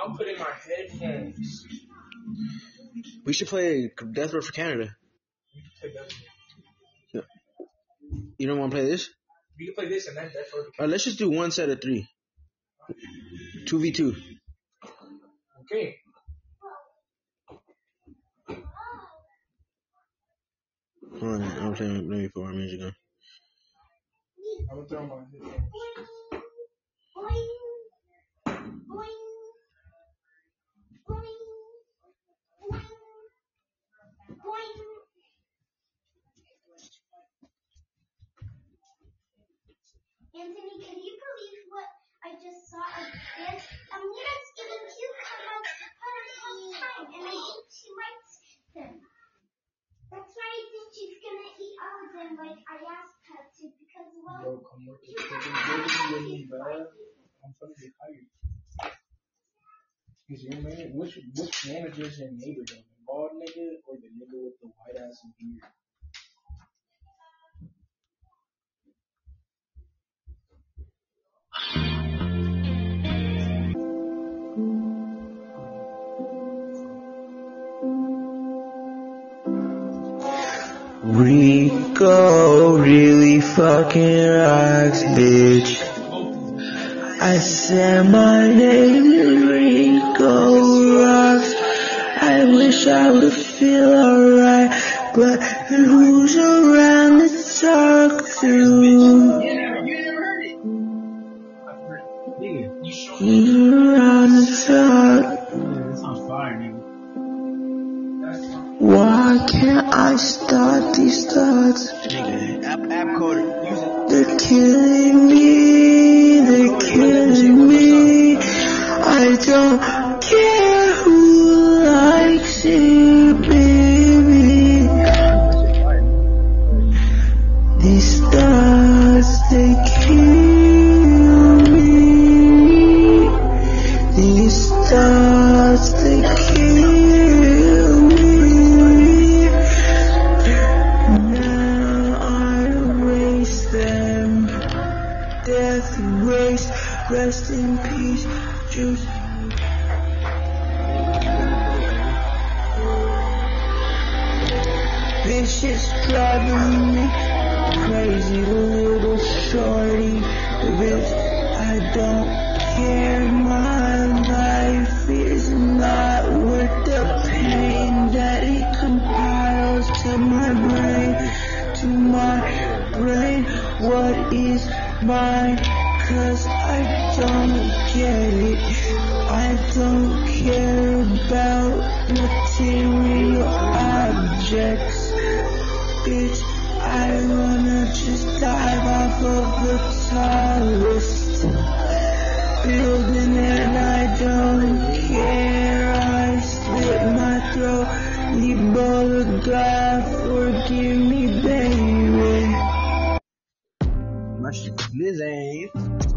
I'll put in my headphones. We should play Death Row for Canada. We can play that. You don't want to play this? We can play this and then Death Row. Alright, let's just do one set of three. Two v two. Okay. Hold on, I'm playing. Let me put our music on. I'm gonna throw my headphones. Anthony, can you believe what I just saw of this? Amira's eating cucumbers for the first time, and I think she likes them. That's why I think she's gonna eat all of them like I asked her to, because, well, Bro, come work with me, bro. I'm gonna get hired. Is your man, which, which manager is your neighbor, though? The bald nigga or the nigga with the white ass beard? Rico really fucking rocks, bitch. I said my name is Rico Roxx. I wish I would feel alright, but who's around to talk to? These thoughts? App. They're killing me, they're killing me. I don't shit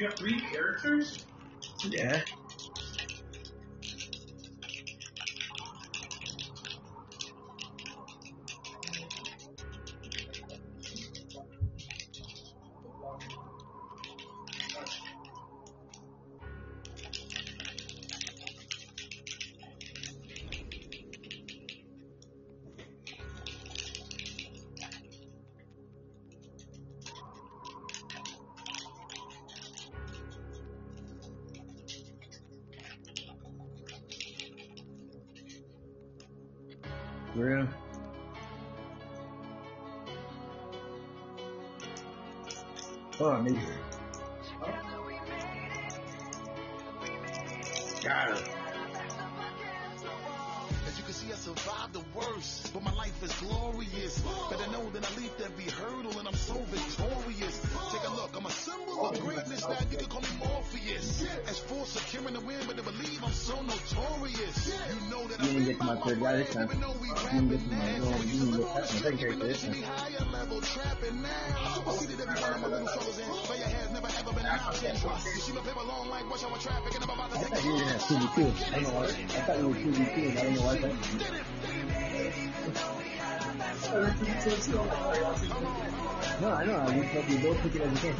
You have three characters? Yeah. 突击了一遍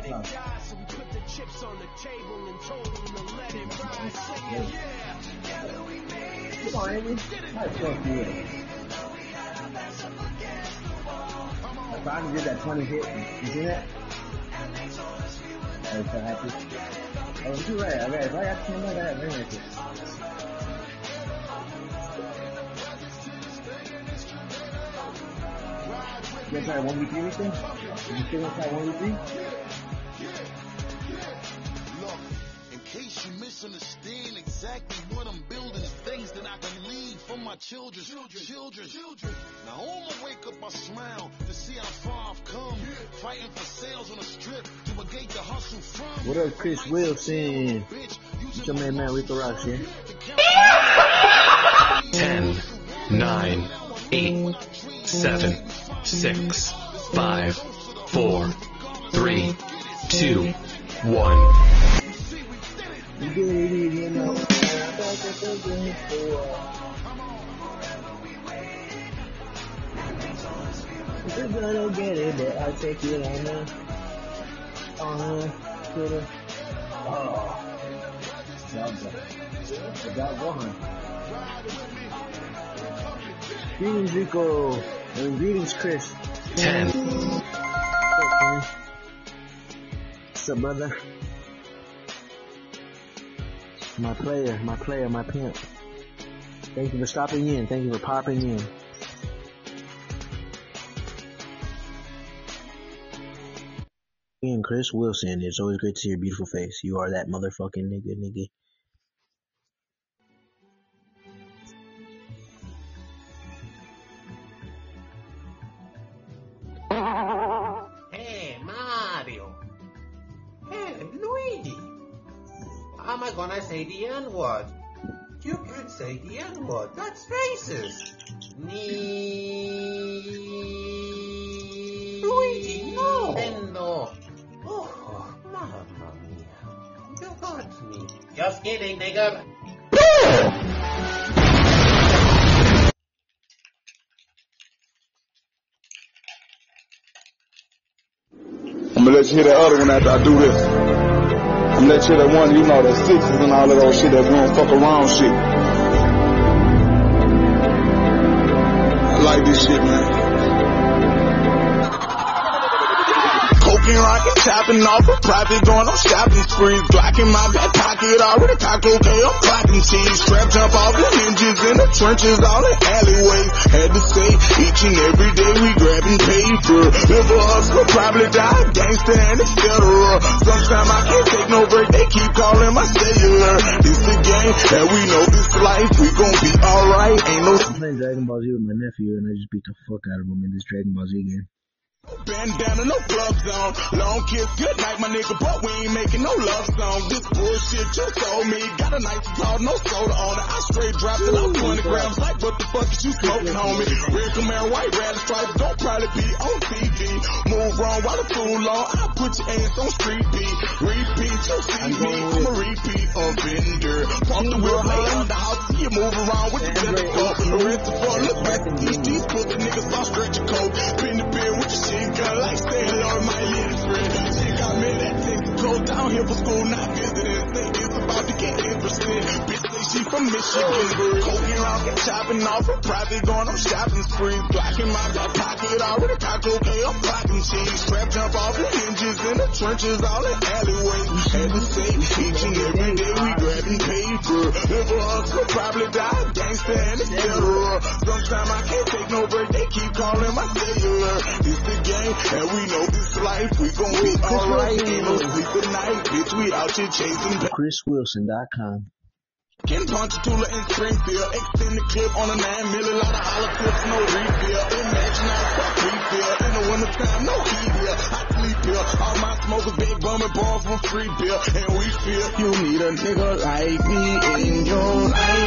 let die. So we put the chips on the table and told him to let it ride. Yeah, we made it. Come on, Amy. That's so good. I that 20 hit, you see that? I'm so happy. Oh, right. Okay, if I got 10 I You guys got a 1v3 or anything? You still want that 1v3? Look, in case you misunderstand exactly what I'm building things that I can leave for my children, children, children, children. Now on my wake up, I smile to see how far I've come. Fighting for sales on a strip to negate the hustle from. What up, Chris Wilson? It's your man, man, Rico Rock here. 10, 9, game floor. You're gonna get it, but I'll take on the, on the, to the, oh. Dog's Dog Gohan. Greetings, Rico. And greetings, Chris. Ten. What's up, brother? My player, my player, my pimp. Thank you for stopping in. Thank you for popping in. And Chris Wilson, it's always great to see your beautiful face. You are that motherfucking nigga, nigga. N-word? You can't say the N-word. That's racist. Nee. Luigi, no. Nintendo. Oh, mamma mia. You hurt me. Just kidding, nigga. I'm gonna let you hear the other one after I do this. Let you hear that one, you know, that sixes and all that old shit, that don't fuck around shit. I like this shit, man. Cocaine rocket, chopping off a profit, going on shopping sprees. Glock in my back pocket, already cock okay, I'm clocking cheese. Strap jump off the hinges in the trenches, all the alleyways. Had to say, each and every day we grabbing paper. Live a hustler, probably die, gangster and etc. Sometimes I can't take no break, they keep calling my cellular. This the game, and we know this life, we gon' be alright. Ain't no I'm playing Dragon Ball Z with my nephew, and I just beat the fuck out of him in this Dragon Ball Z game. Bandana, no gloves on. Long kiss, good night, my nigga, but we ain't making no love song. This bullshit you told me. Got a nice call, no soda on it. I straight dropped it off 20 grams. Like, what the fuck is you smoking, homie? Red Camaro, white rally stripes, don't probably be on TV. Move wrong while the fool long. I put your ass on street beat. Repeat, you see me, I'm a repeat offender. Pump the wheel, lay on the house, see you move around with the death cup. Rinse the floor, look back at these put the niggas off stretch your coat. Pin the beer with gun, like say hello my little friend. She got me that Texaco down here for school, not visiting. Think it's about to get interesting. Bitch say she from Michigan. Cocaine round, get chopping off a profit, going on shopping sprees. Glock in my back pocket, already cock okay, I'm clocking cheese. Strap jump off the hinges in the trenches, all in alleyways. We Had to say, each and every day we grabbing paper. Live a hustler, probably die, gangster and etc. Sometimes I can't take no break, they keep calling my cellular. This the game, and we know this life, we gon' be alright. Ain't no sleep at night, bitch, we out here chasing ChrisWilson.com. Ken Ponchatoula in Springfield. Extend the clip on a 9 milli, lot of hollow clips, no refill. Imagine I fuck refill. In the wintertime, no heat here. I sleep here. All my smokers big bumming, born from free beer. And we feel you need a nigga like me in your life.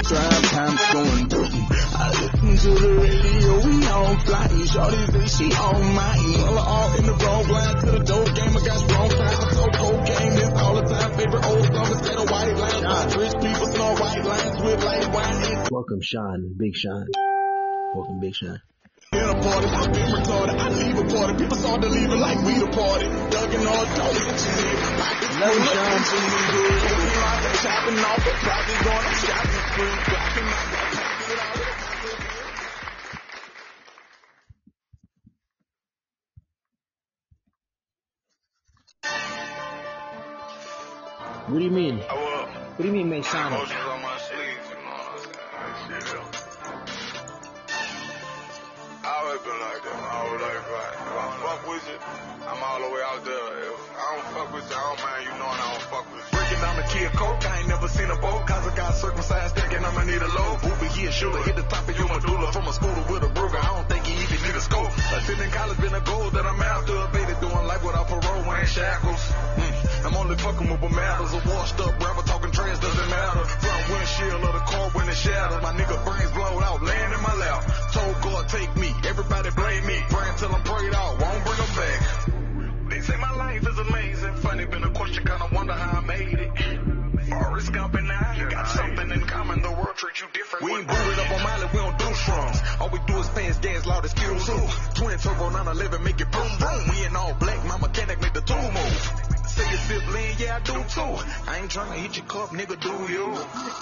Shorty say she on mine. All all in the wrong line to the dope game. I got strong time, I so cocaine. This all the time. Favorite old song instead of white lines. Rich people snore white lines with light wine. Welcome, Sean. Big Sean. Welcome, Big Sean. In a party, I've been retarded. I leave a party. People start to leave it like we the party. Dugging all don't hit your head. Pockets Love you, full of Sean. attention. Cocaine like a chopping off the profit. Going on shopping spree. Blocking my What do you mean? What do you mean, Masonic? Emotions on my sleeves, you know what I'm saying? Shit. I always been like that my whole life, right? If I fuck with you, I'm all the way out there. If I don't fuck with you, I don't mind you knowing I don't fuck with you. Breaking down the kid coke, I ain't never seen a boat. Cause I got circumcised, thinking I'ma need a load. Booby here, shoulda hit the top of your medulla. From a scooter with a burger, I don't think he even need a scope. Attending college been a goal that I'm after. Evaded doing life without parole and shackles. Mm. I'm only fucking with what matters. A washed up rapper talking trash doesn't matter. Front windshield of the car when it shattered. My nigga brains blown out, laying in my lap. Told God take me, everybody blame me. Praying till I'm prayed out, won't bring them back. They say my life is amazing. Funny been a question, kinda wonder how I made it. Forrest Gump and I got something in common. The world treats you different. We ain't booted up on Miley, we don't do strums. All we do is fans dance loud as Skittles. Twin turbo 911, make it boom boom. We in all black, my mechanic make the two move. Say you sibling, yeah, I do too. I ain't tryna hit your cup, nigga, do you?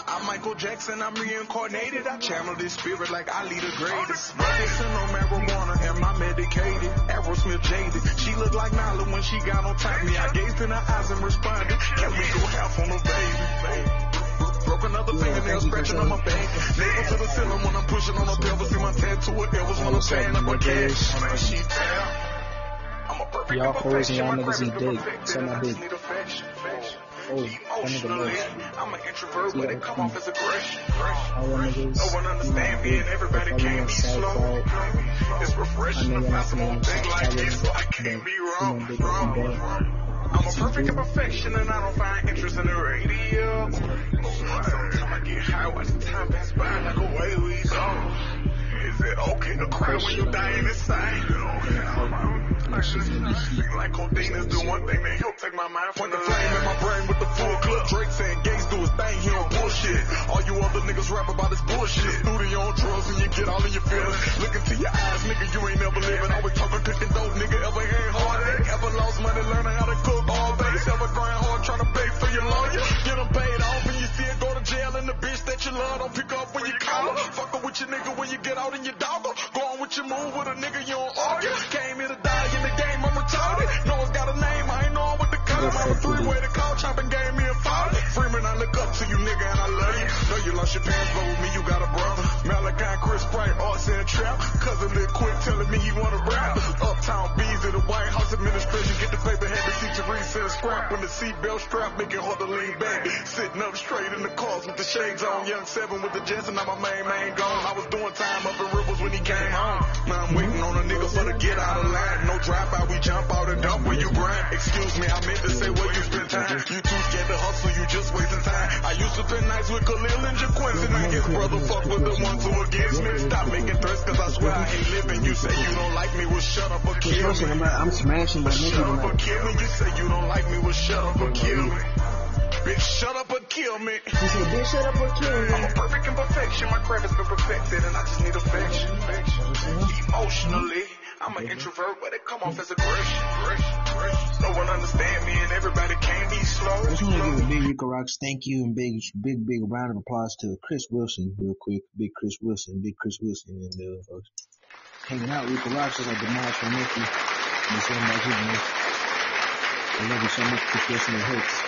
I'm Michael Jackson, I'm reincarnated. I channel this spirit like I lead the greatest. Medicine on marijuana, am I medicated? Aerosmith jaded. She looked like Nyla when she got on top of me. I gazed in her eyes and responded, can we go half on the baby? Broke another fingernail, scratching on my back. Nail to the ceiling when I'm pushing on a pelvis. See my tattoo, it was when I'm paying up my cash. Man, she down. Y'all hoes and y'all niggas is dick. So my dick. Oh, knows. I'm an introvert, but it come off as aggression. All y'all niggas, No one understand me and everybody can't be slow. It's refreshing to find someone think like this, so I can't be wrong. wrong. I'm a perfect imperfection and I don't find interest in the radio. Sometimes I get high, watch the time pass by like away we go. Is it okay to cry when you dying inside? Like codeine is the one thing that help take my mind from the flame in my brain with the full clip. Drake saying Gates do his thing, he on bullshit. All you other niggas rap about this bullshit. Studio on drugs and you get all in your feelings. Look into your eyes, nigga, you ain't never living. Always talking cooking dope, nigga, ever ain't hard. Ever lost money learning how to cook all day. Ever grind hard trying to pay for your lawyer. Get them paid off and you see it go to jail and the bitch that you love don't pick up when you call her. Fucking with your nigga when you get out in your dogger. Go on with your move with a nigga you don't argue. Came here to die in the I'm retarded. No one's got a name, I ain't know with the color. I'm a three-way to call, chopping gave me a father. Freeman, I look up to you, nigga, and I love you. Know you lost your pants, but with me, you got a brother. Malachi, Chris Bright, arts and trap. Cousin Lil Quick telling me he wanna rap. Uptown Bees see Teresa and scrap. When the seatbelt strap, make it hard to lean back. Sitting up straight in the cars with the shades on. Young seven with the jets, and now my main man gone. I was doing time up in Rivers when he came home. Now I'm waiting on a nigga for the get out of line. No dropout, we jump out and dump when you grind. Excuse me, I meant to say where you spend time. You too scared to hustle, you just wasting time. I used to spend nights with Khalil and Jaquincy. And I guess brother fuck with the ones who against me. Stop making threats, cause I swear I ain't living. You say you don't like me, well shut up or kill me. I'm, smashing my Shut nigga up or kill me. You say you don't like me, well shut up or kill me. Bitch, shut up or kill me. Bitch, shut up or kill I'm a perfect imperfection. My craft has been perfected, and I just need affection. Emotionally, I'm an introvert, but it come off as aggression. No one understand me, and everybody can't be slow. I just want to give a big Rico Roxx thank you and big, big, big round of applause to Chris Wilson, real quick. Big Chris Wilson, big Chris Wilson in the middle, folks. Hanging out, Rico Roxx is like the from Mickey. And the same about you, man. I love you so much, Chris Wilson. It hurts.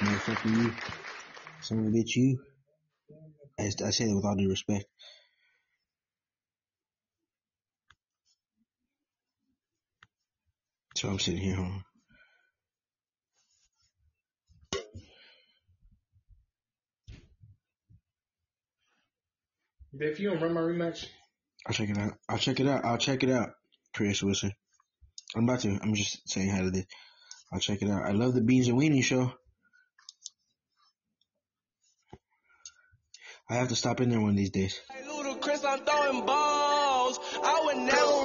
Motherfucker, you. Some of it, you. I, I say that with all due respect. So I'm sitting here, huh? If you don't run my rematch, I'll check it out. I'll check it out. I'll check it out. Chris Wilson. I'm about to. I'm just saying hi to this. I'll check it out. I love the Beans and Weenie show. I have to stop in there one of these days. Ludacris, I'm throwing balls. I would never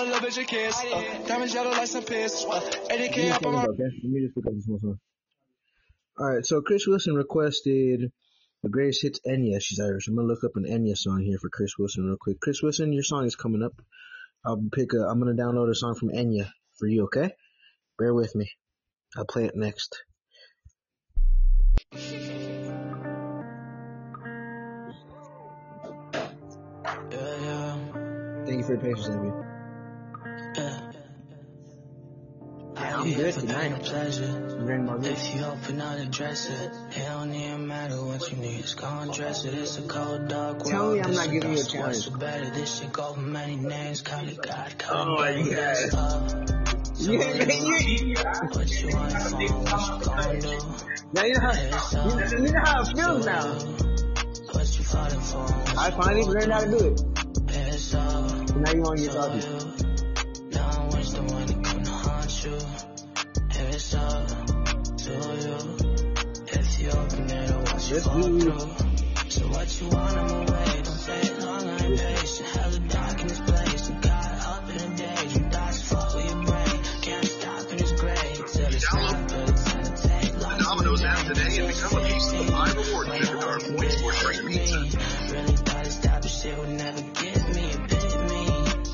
I blow a little kiss. Uh, diamonds yellow like some piss. Uh, 80k up on my Okay, let me just pick up this one. All right, so Chris Wilson requested the greatest hits Enya. She's Irish. I'm gonna look up an Enya song here for Chris Wilson real quick. Chris Wilson, your song is coming up. I'll pick a. I'm gonna download a song from Enya for you. Okay, bear with me. I'll play it next. Thank you for your patience, Abby. I'm good tonight. Grand Margaret. If you open out the dresser, it don't even matter what you need. It's gonna dress it. It's a cold dark world. Tell me I'm not giving you a got so better. This shit go for many names. Call it God. Call Oh, my God. God. Yeah, what you- what you want for? What you gonna do? Now you know how you, you know how it feels now. What you fighting for? I finally learned how to do it. It's all. So now you want your coffee. It or what you Let's fall do through. So what you want, I'm away. Don't take long, I ain't patient. Hella dark in this place. You got up in the days. You thoughts fuck with your brain. Can't stop in this grave. Till it's not, but it's gonna take long. Domino's app today and become a piece of the live reward gift card points for free pizza. Really thought this type of shit would never get me, a bit me.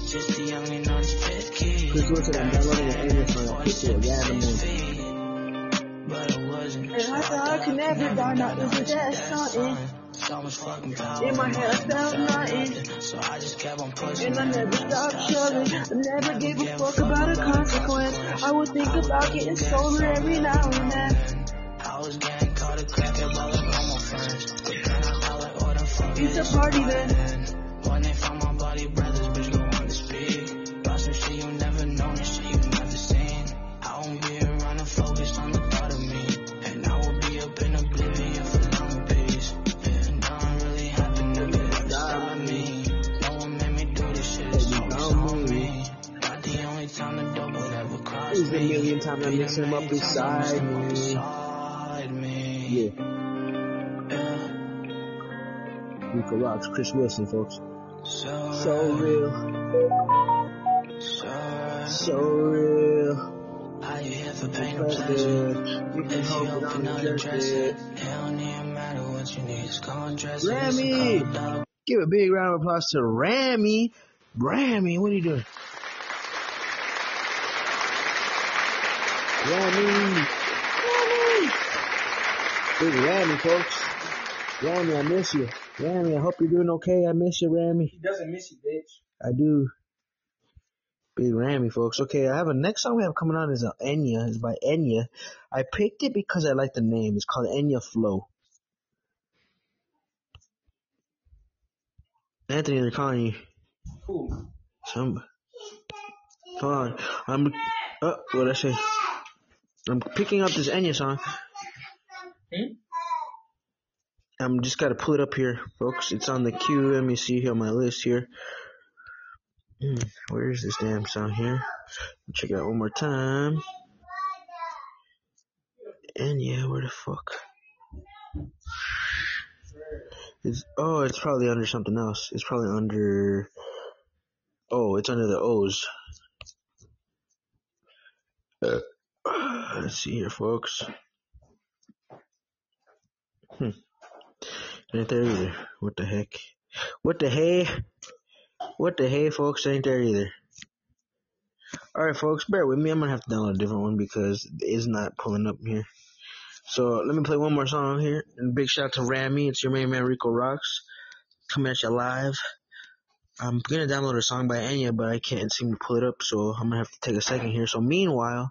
Just a youngin' on his fifth key. Chris Wilson, I'm downloading an Enya song. I picked it a And I thought I could never die, is it that something? So. In my head, I felt nothing. So I just kept on pushing. And I never stopped shoving. I never gave a fuck about a consequence. I would think about getting sober every now and then. I was getting caught a crack all my friends. It's a party then. I miss him up beside me. Beside me. Yeah. Rico Roxx, Chris Wilson, folks. So, So real. so, So real. Are you here for pain or pleasure? You can If you open up the a dresser, it don't even matter what you need. It's gonna dress it. It's a Rami! cold dog. Give a big round of applause to Rami. Rami, what are you doing? Rami. Big Rami, folks. Rami, I miss you. Rami, I hope you're doing okay. I miss you, Rami. He doesn't miss you, bitch. I do. Big Rami, folks. Okay, I have a next song we have coming on is a Enya. It's by Enya. I picked it because I like the name. It's called Enya Flow. Anthony, they're calling you. Who? Some. Hold on. I'm. Uh, oh, what I say? I'm picking up this Enya song. Hmm? I'm just gotta pull it up here, folks. It's on the queue. Let me see here on my list here. Hmm, where is this damn song here? Check it out one more time. And yeah, where the fuck? It's oh, it's probably under something else. It's probably under. Oh, it's under the O's. Uh, let's see here, folks. Hmm. Ain't there either. What the heck? What the hey? What the hey, folks? Ain't there either. Alright, folks, bear with me. I'm gonna have to download a different one because it's not pulling up here. So let me play one more song here. And big shout out to Rami. It's your main man Rico Roxx. Coming at you live. I'm gonna download a song by Enya, but I can't seem to pull it up, so I'm gonna have to take a second here. So meanwhile,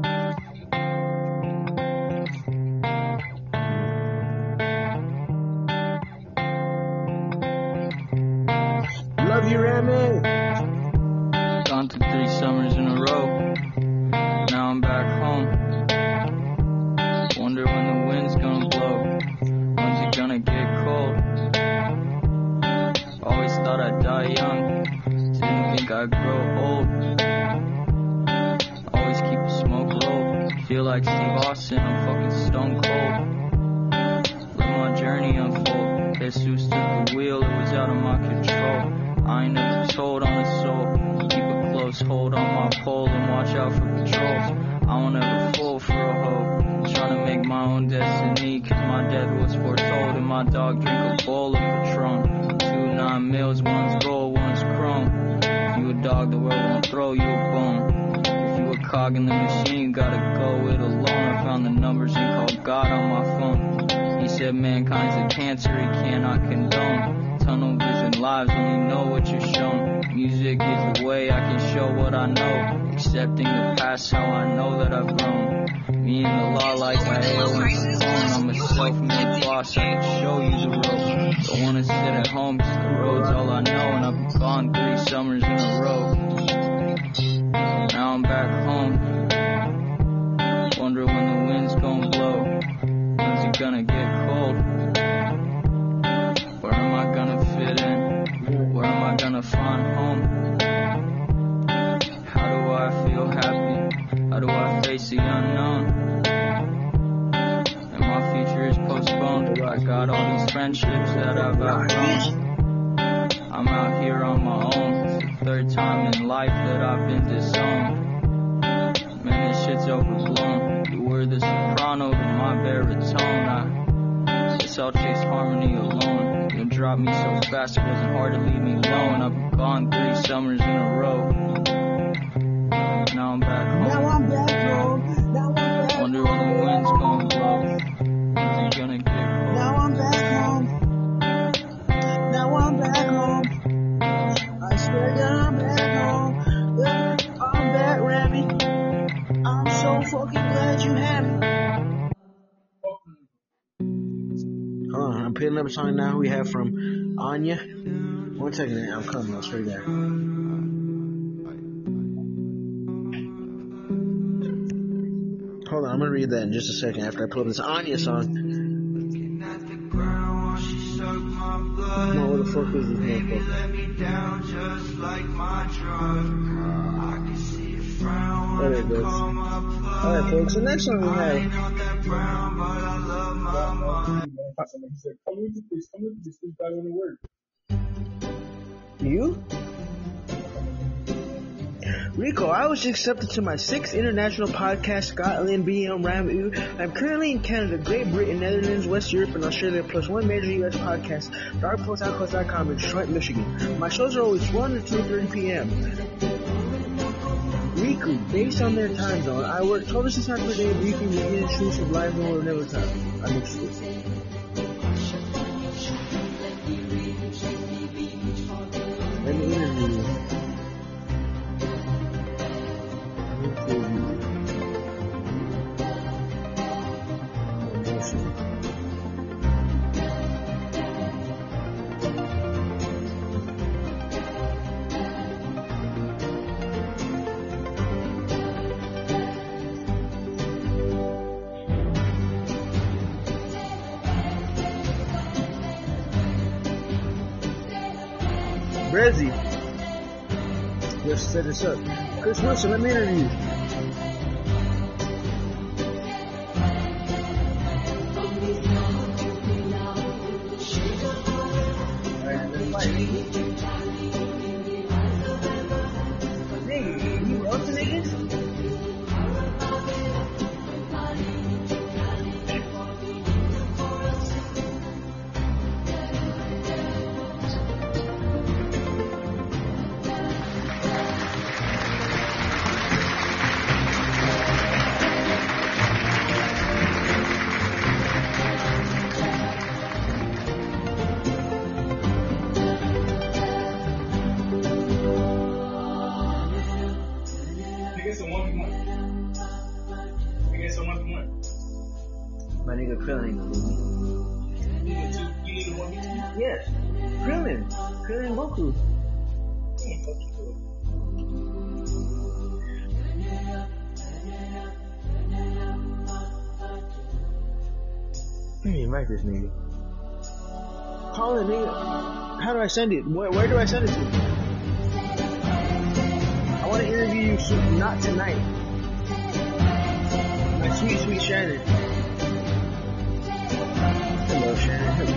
like Steve Austin, I'm fucking stone cold. Let my journey unfold. Jesus to the wheel, it was out of my control. I ain't never told on his soul. Keep a close hold on my pole and watch out for patrols. I won't ever fall for a hoe. Trying to make my own destiny, cause my death was foretold. And my dog drink a bowl of Patron. Two nine mils, one's gold, one's chrome. You a dog, the world won't throw you a bone. If you a cog in the machine, gotta go it alone. I found the numbers and called God on my phone. He said mankind's a cancer he cannot condone. Tunnel vision lives only know what you're shown. Music is the way I can show what I know. Accepting the past, how I know that I've grown. Me and the law like my AOM phone. I'm a self-made boss, I can show you the road. Don't wanna sit at home, cause the road's all I know. And I've been gone three summers in a row. Now I'm back home. Wonder when the wind's gonna blow. When's it gonna get cold? Where am I gonna fit in? Where am I gonna find home? How do I feel happy? How do I face the unknown? And my future is postponed. I got all these friendships that I've outgrown. I'm out here on my own. Third time in life that I've been disowned. Man, this shit's overblown. You were the soprano to my baritone. I guess I'll chase harmony alone. You dropped me so fast it wasn't hard to leave me alone. I've gone three summers in a row. Now I'm back home. Now I'm back home. Now I'm back Wonder when the wind's gonna blow. When's it gonna get cold? Now I'm back home. Fucking glad you have me. Hold on, I'm putting up a song now we have from Enya. One second, I'm coming, I'll straight there. Hold on, I'm gonna read that in just a second after I pull this Enya song. No, where the fuck is this motherfucker? There it goes. Alright, folks, the next one we have. He said, come with the please, come with the please, I want to work. You? Rico, I was accepted to my sixth international podcast, Scotland, BM, Ram I'm currently in Canada, Great Britain, Netherlands, West Europe, and Australia, plus one major U.S. podcast, DarkPostOutcoast.com in Detroit, Michigan. My shows are always 1 to 2.30 p.m. Weekly, based on their time zone. I work 12 to 6 hours per day, weekly, weekend, exclusive, live, no, or never time. I'm exclusive. Up. Chris Wilson, let me interview you. I send it? Where, where do I send it to? I want to interview you not tonight. My sweet, sweet Shannon. Hello, Shannon.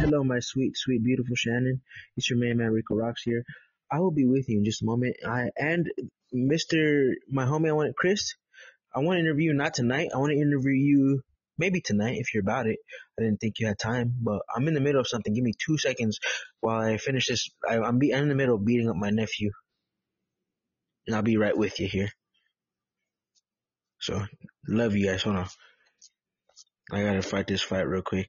Hello, my sweet, sweet, beautiful Shannon. It's your man, man, Rico Roxx here. I will be with you in just a moment. I and Mr. My homie, I want Chris. I want to interview you not tonight. I want to interview you maybe tonight if you're about it. I didn't think you had time, but I'm in the middle of something. Give me two seconds while I finish this. I, I'm, be, I'm in the middle of beating up my nephew, and I'll be right with you here. So love you guys. Hold on. I gotta fight this fight real quick.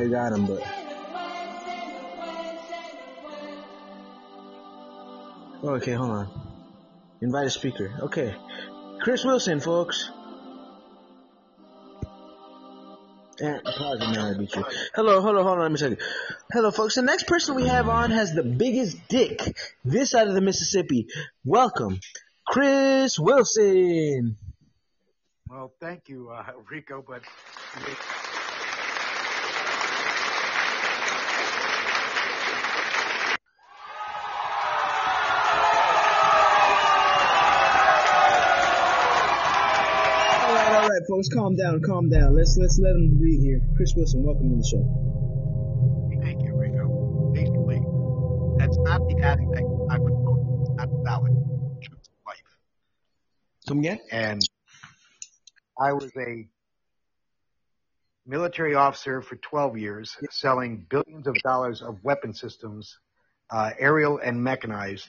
He beat, got him, but. Okay, hold on. Invite a speaker. Okay. Chris Wilson, folks. And pause now, to be true. Hello, hold on, hold on, let me you. Hello, folks. The next person we have on has the biggest dick this side of the Mississippi. Welcome, Chris Wilson. Well, thank you, uh, Rico, but All right, all right, folks, calm down, calm down. Let's let's let him breathe here. Chris Wilson, welcome to the show. thank you, Rico. Basically, that's not the addict I, I would vote. It's not valid. Truth of life. Come again? And I was a military officer for 12 years, selling billions of dollars of weapon systems, uh, aerial and mechanized,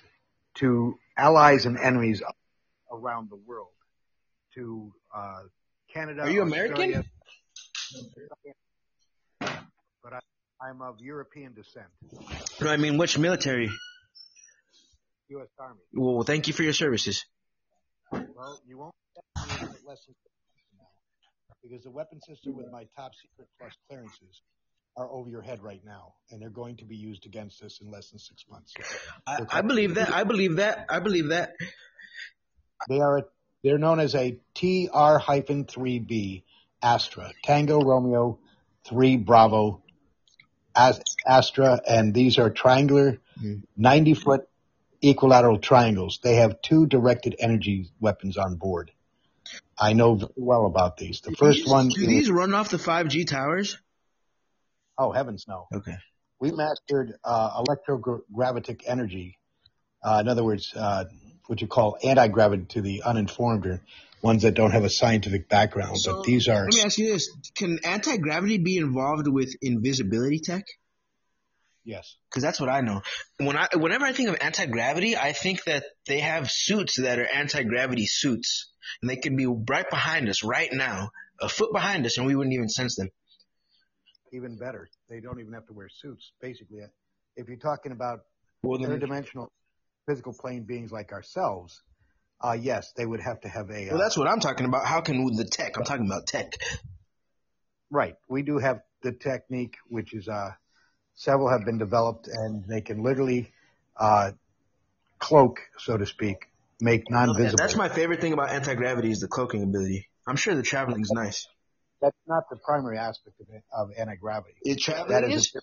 to allies and enemies around the world. To uh, Canada. Are you Australia, American? But I, I'm of European descent. No, I mean which military? U.S. Army. Well, thank you for your services. Well, you won't get less than now because the weapon system with my top secret plus clearances are over your head right now, and they're going to be used against us in less than six months. I, I believe that. I believe that. I believe that. They are they're known as a TR-3B Astra Tango Romeo 3 Bravo Astra, and these are triangular, 90 foot equilateral triangles. They have two directed energy weapons on board. I know very well about these. The first these, one Do is, these run off the 5G towers? oh heavens no. Okay. We mastered uh, electrogravitic energy. Uh, in other words, uh, what you call anti-gravity to the uninformed or ones that don't have a scientific background. but these are Let me ask you this: Can anti gravity be involved with invisibility tech? yes. Because that's what I know. When I, whenever I think of anti gravity, I think that they have suits that are anti gravity suits, and they could be right behind us right now, a foot behind us, and we wouldn't even sense them. even better. They don't even have to wear suits. Basically, if you're talking about Well, then- interdimensional physical plane beings like ourselves, uh, yes, they would have to have a. Well, uh, that's what I'm talking about. How can the tech? I'm talking about tech. right. We do have the technique, which is uh, several have been developed, and they can literally uh, cloak, so to speak, make non-visible. That's my favorite thing about anti gravity is the cloaking ability. I'm sure the traveling is nice. That's not the primary aspect of, of anti-gravity. It traveling That is. is? a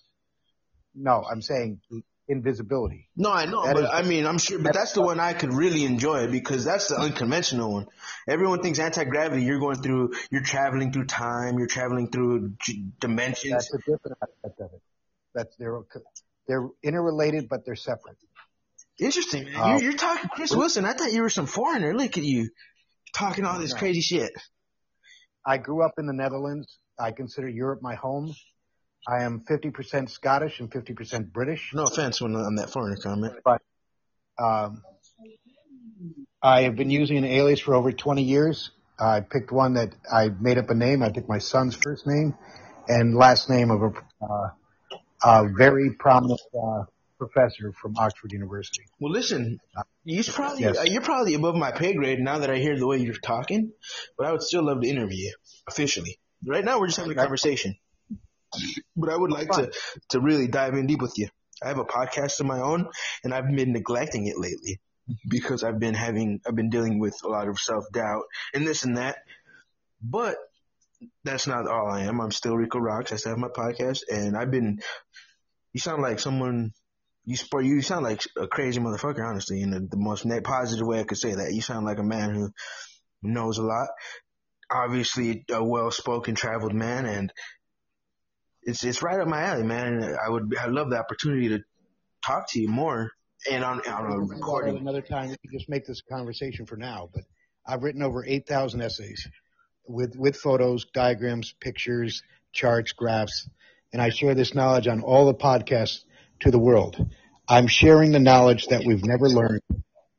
no, I'm saying invisibility. No, I know, That but is- I mean, I'm sure, but that's the one I could really enjoy because that's the unconventional one. Everyone thinks anti-gravity, you're going through, you're traveling through time, you're traveling through g- dimensions. That's a different aspect of it. That's they're they're interrelated, but they're separate. Interesting, man. Uh, you're, you're talking Chris Wilson. I thought you were some foreigner. Look at you, talking all this crazy shit. I grew up in the Netherlands. I consider Europe my home. I am 50% Scottish and 50% British. No offense when on that foreigner comment. But um, I have been using an alias for over 20 years. I picked one that I made up a name. I picked my son's first name and last name of a, uh, a very prominent uh, professor from Oxford University. Well, listen, you're probably Yes. uh, you're probably above my pay grade now that I hear the way you're talking, but I would still love to interview you officially. Right now, we're just having a conversation, but I would like to to really dive in deep with you. I have a podcast of my own, and I've been neglecting it lately because I've been having I've been dealing with a lot of self doubt and this and that. But that's not all I am. I'm still Rico Roxx. I still have my podcast, and I've been. You sound like someone. You sp- you sound like a crazy motherfucker, honestly, in the, the most net positive way I could say that. You sound like a man who knows a lot. Obviously, a well-spoken, traveled man, and it's it's right up my alley, man. I would I love the opportunity to talk to you more and on on a We'll talk about it recording. Another time, we can just make this a conversation for now. But I've written over 8,000 essays with, with photos, diagrams, pictures, charts, graphs, and I share this knowledge on all the podcasts to the world. I'm sharing the knowledge that we've never learned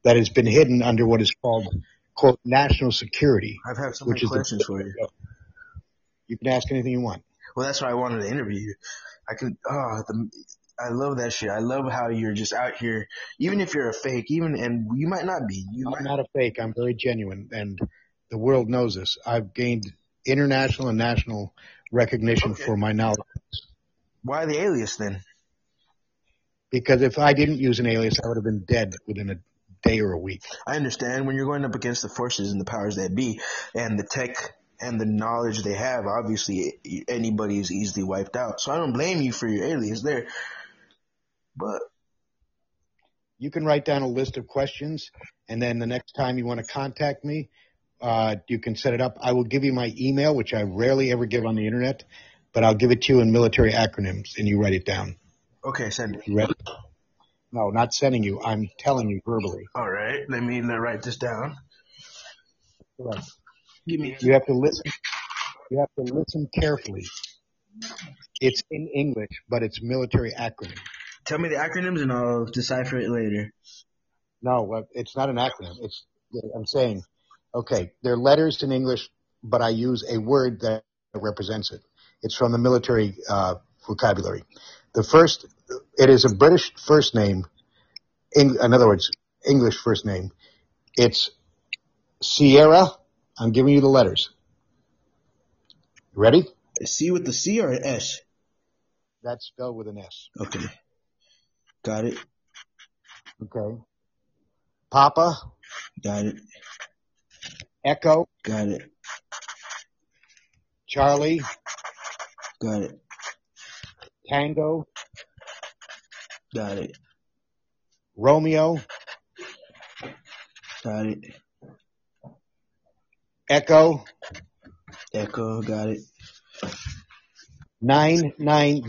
that has been hidden under what is called, quote, national security. I've had so many is the- questions for you. You can ask anything you want. Well, that's why I wanted to interview you. I can. Oh, the, I love that shit. I love how you're just out here, even if you're a fake, even and you might not be. You I'm might not a fake. I'm very genuine, and the world knows this. I've gained international and national recognition for my knowledge. Why the alias then? Because if I didn't use an alias, I would have been dead within a day or a week. I understand when you're going up against the forces and the powers that be, and the tech and the knowledge they have. Obviously, anybody is easily wiped out. So I don't blame you for your alias there. But You can write down a list of questions, and then the next time you want to contact me, uh, you can set it up. I will give you my email, which I rarely ever give on the internet, but I'll give it to you in military acronyms, and you write it down. okay, send it. You ready? No, not sending you. I'm telling you verbally. All right, let me write this down. You have to listen. You have to listen carefully. It's in English, but it's military acronym. Tell me the acronyms and I'll decipher it later. No, it's not an acronym. It's I'm saying, okay, they're letters in English, but I use a word that represents it. It's from the military uh, vocabulary. The first, it is a British first name. In, in other words, English first name. It's Sierra. I'm giving you the letters. Ready? C with the C or an S? That's spelled with an S. Okay. Got it. Okay. Papa, Got it. Echo, Got it. Charlie, Got it. Tango, Got it. Romeo, Got it. Echo, Echo. Got it. 990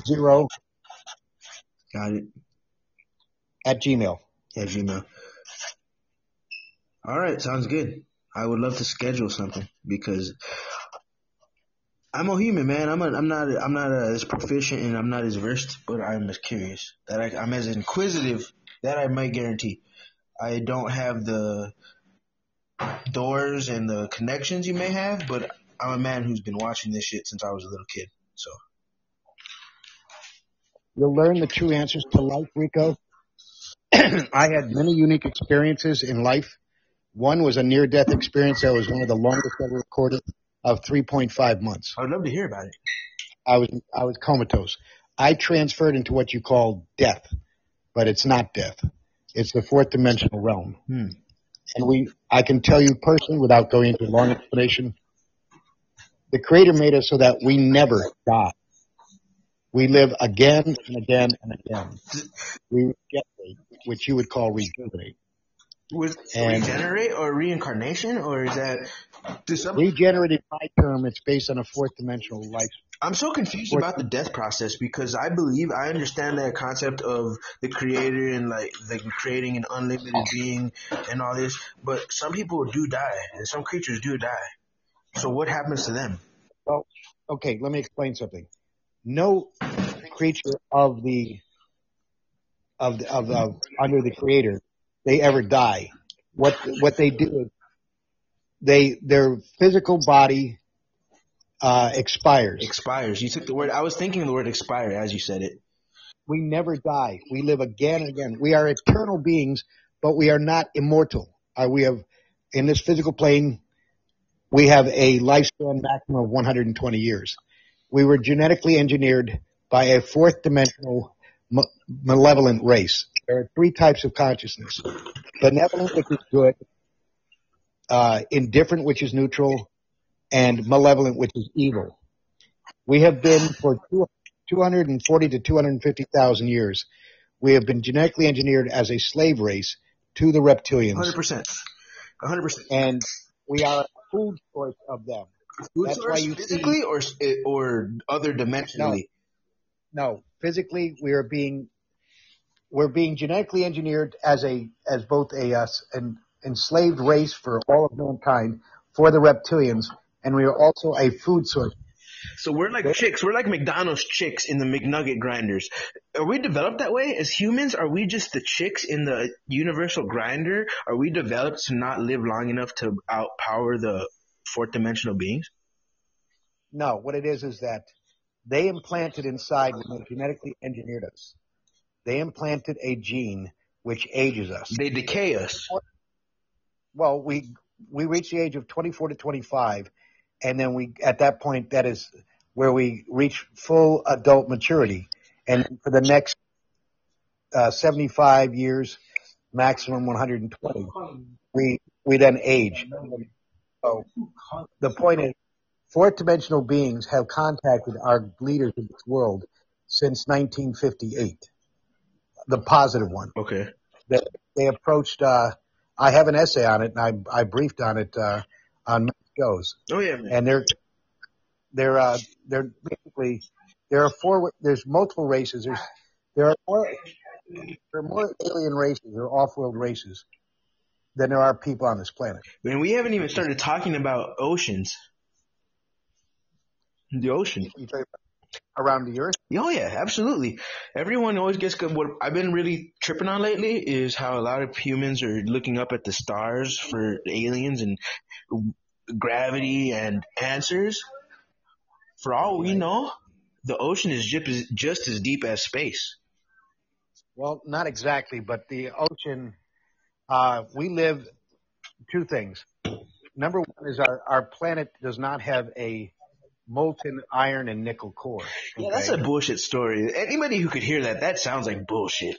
Got it. at Gmail. Yeah, Gmail. All right, sounds good. I would love to schedule something because I'm a human, man. I'm a, I'm not I'm not as proficient and I'm not as versed, but I'm as curious. That I, I'm as inquisitive. That I might guarantee. I don't have the doors and the connections you may have, but I'm a man who's been watching this shit since I was a little kid. So You'll learn the true answers to life, Rico. I had many unique experiences in life. One was a near death experience that was one of the longest ever recorded of 3.5 months. I would love to hear about it. I was I was comatose. I transferred into what you call death, but it's not death. It's the fourth dimensional realm. Hmm. And we I can tell you personally without going into a long explanation, the creator made us so that we never die. We live again and again and again. We regenerate, which you would call rejuvenate. With And- regenerate or reincarnation, or is that? Regenerated, my term, it's based on a fourth dimensional life. I'm so confused about the death process because I believe I understand that concept of the creator and like like creating an unlimited oh. being and all this, but some people do die and some creatures do die. So what happens to them? Well, okay, let me explain something. No, creature of the of the, of the, under the creator they ever die. What what they do is they their physical body uh, expires. Expires. You took the word. I was thinking the word expire as you said it. We never die. We live again and again. We are eternal beings, but we are not immortal. Uh, we have in this physical plane, we have a lifespan maximum of 120 years. We were genetically engineered by a fourth dimensional ma- malevolent race. There are three types of consciousness. Benevolent, which is good, uh, indifferent, which is neutral, and malevolent, which is evil. We have been for 240 to 250,000 years. We have been genetically engineered as a slave race to the reptilians. 100%. 100%. And we are a food source of them. Food That's why source you physically see, or or other dimensionally. no, physically we are being we're being genetically engineered as a as both a uh, an enslaved race for all of mankind for the reptilians, and we are also a food source. So we're like chicks. We're like McDonald's chicks in the McNugget grinders. Are we developed that way as humans? Are we just the chicks in the universal grinder? Are we developed to not live long enough to outpower the fourth dimensional beings? No, what it is is that they implanted inside when they genetically engineered us. They implanted a gene which ages us. They decay us. Well, we we reach the age of 24 to 25, and then we at that point that is where we reach full adult maturity, and for the next uh, 75 years, maximum 120, we we then age. So the point is, fourth dimensional beings have contacted our leaders in this world since 1958. The positive one. Okay. They, they approached. Uh, I have an essay on it, and I I briefed on it uh, on shows. Oh yeah, man. And they're they're uh, they're basically there are four. There's multiple races. There's there are more there are more alien races or off-world races than there are people on this planet. And we haven't even started talking about oceans. The ocean. You around the earth. Oh yeah, absolutely. Everyone always gets good. What I've been really tripping on lately is how a lot of humans are looking up at the stars for aliens and gravity and answers. For all we know, the ocean is just just as deep as space. Well, not exactly, but the ocean. Uh, we live two things. Number one is our our planet does not have a molten iron and nickel core. Yeah, that's a bullshit story. Anybody who could hear that, that sounds like bullshit.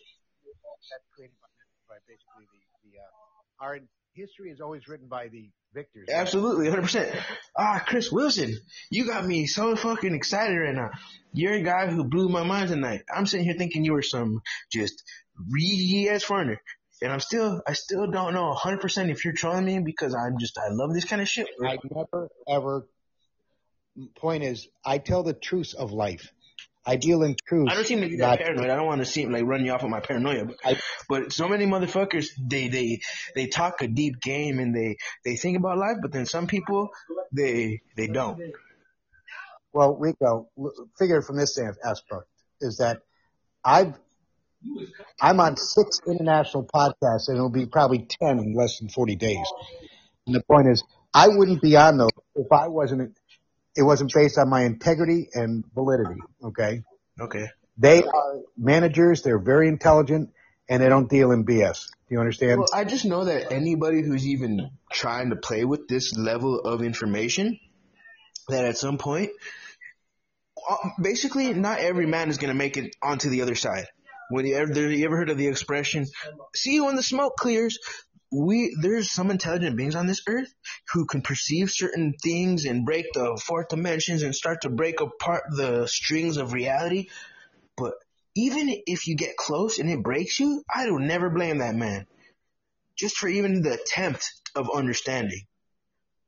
That's created by, by basically the, the uh, our history is always written by the victors. Absolutely, 100%. Ah, Chris Wilson, you got me so fucking excited right now. You're a guy who blew my mind tonight. I'm sitting here thinking you were some just reedy ass foreigner. And I'm still, I still don't know 100% if you're trolling me because I'm just, I love this kind of shit. I never ever. Point is, I tell the truth of life. I deal in truth. I don't seem to be that paranoid. I don't want to seem like run you off with my paranoia, but, but so many motherfuckers they they they talk a deep game and they they think about life, but then some people they they don't. Well, Rico, figure from this aspect is that I've I'm on six international podcasts, and it'll be probably ten in less than forty days. And the point is, I wouldn't be on those if I wasn't. It wasn't based on my integrity and validity. Okay. Okay. They are managers. They're very intelligent, and they don't deal in BS. Do you understand? Well, I just know that anybody who's even trying to play with this level of information, that at some point, uh, basically, not every man is going to make it onto the other side. When you ever, you ever heard of the expression, see you when the smoke clears? We, there's some intelligent beings on this earth who can perceive certain things and break the fourth dimensions and start to break apart the strings of reality. But even if you get close and it breaks you, I will never blame that man. Just for even the attempt of understanding.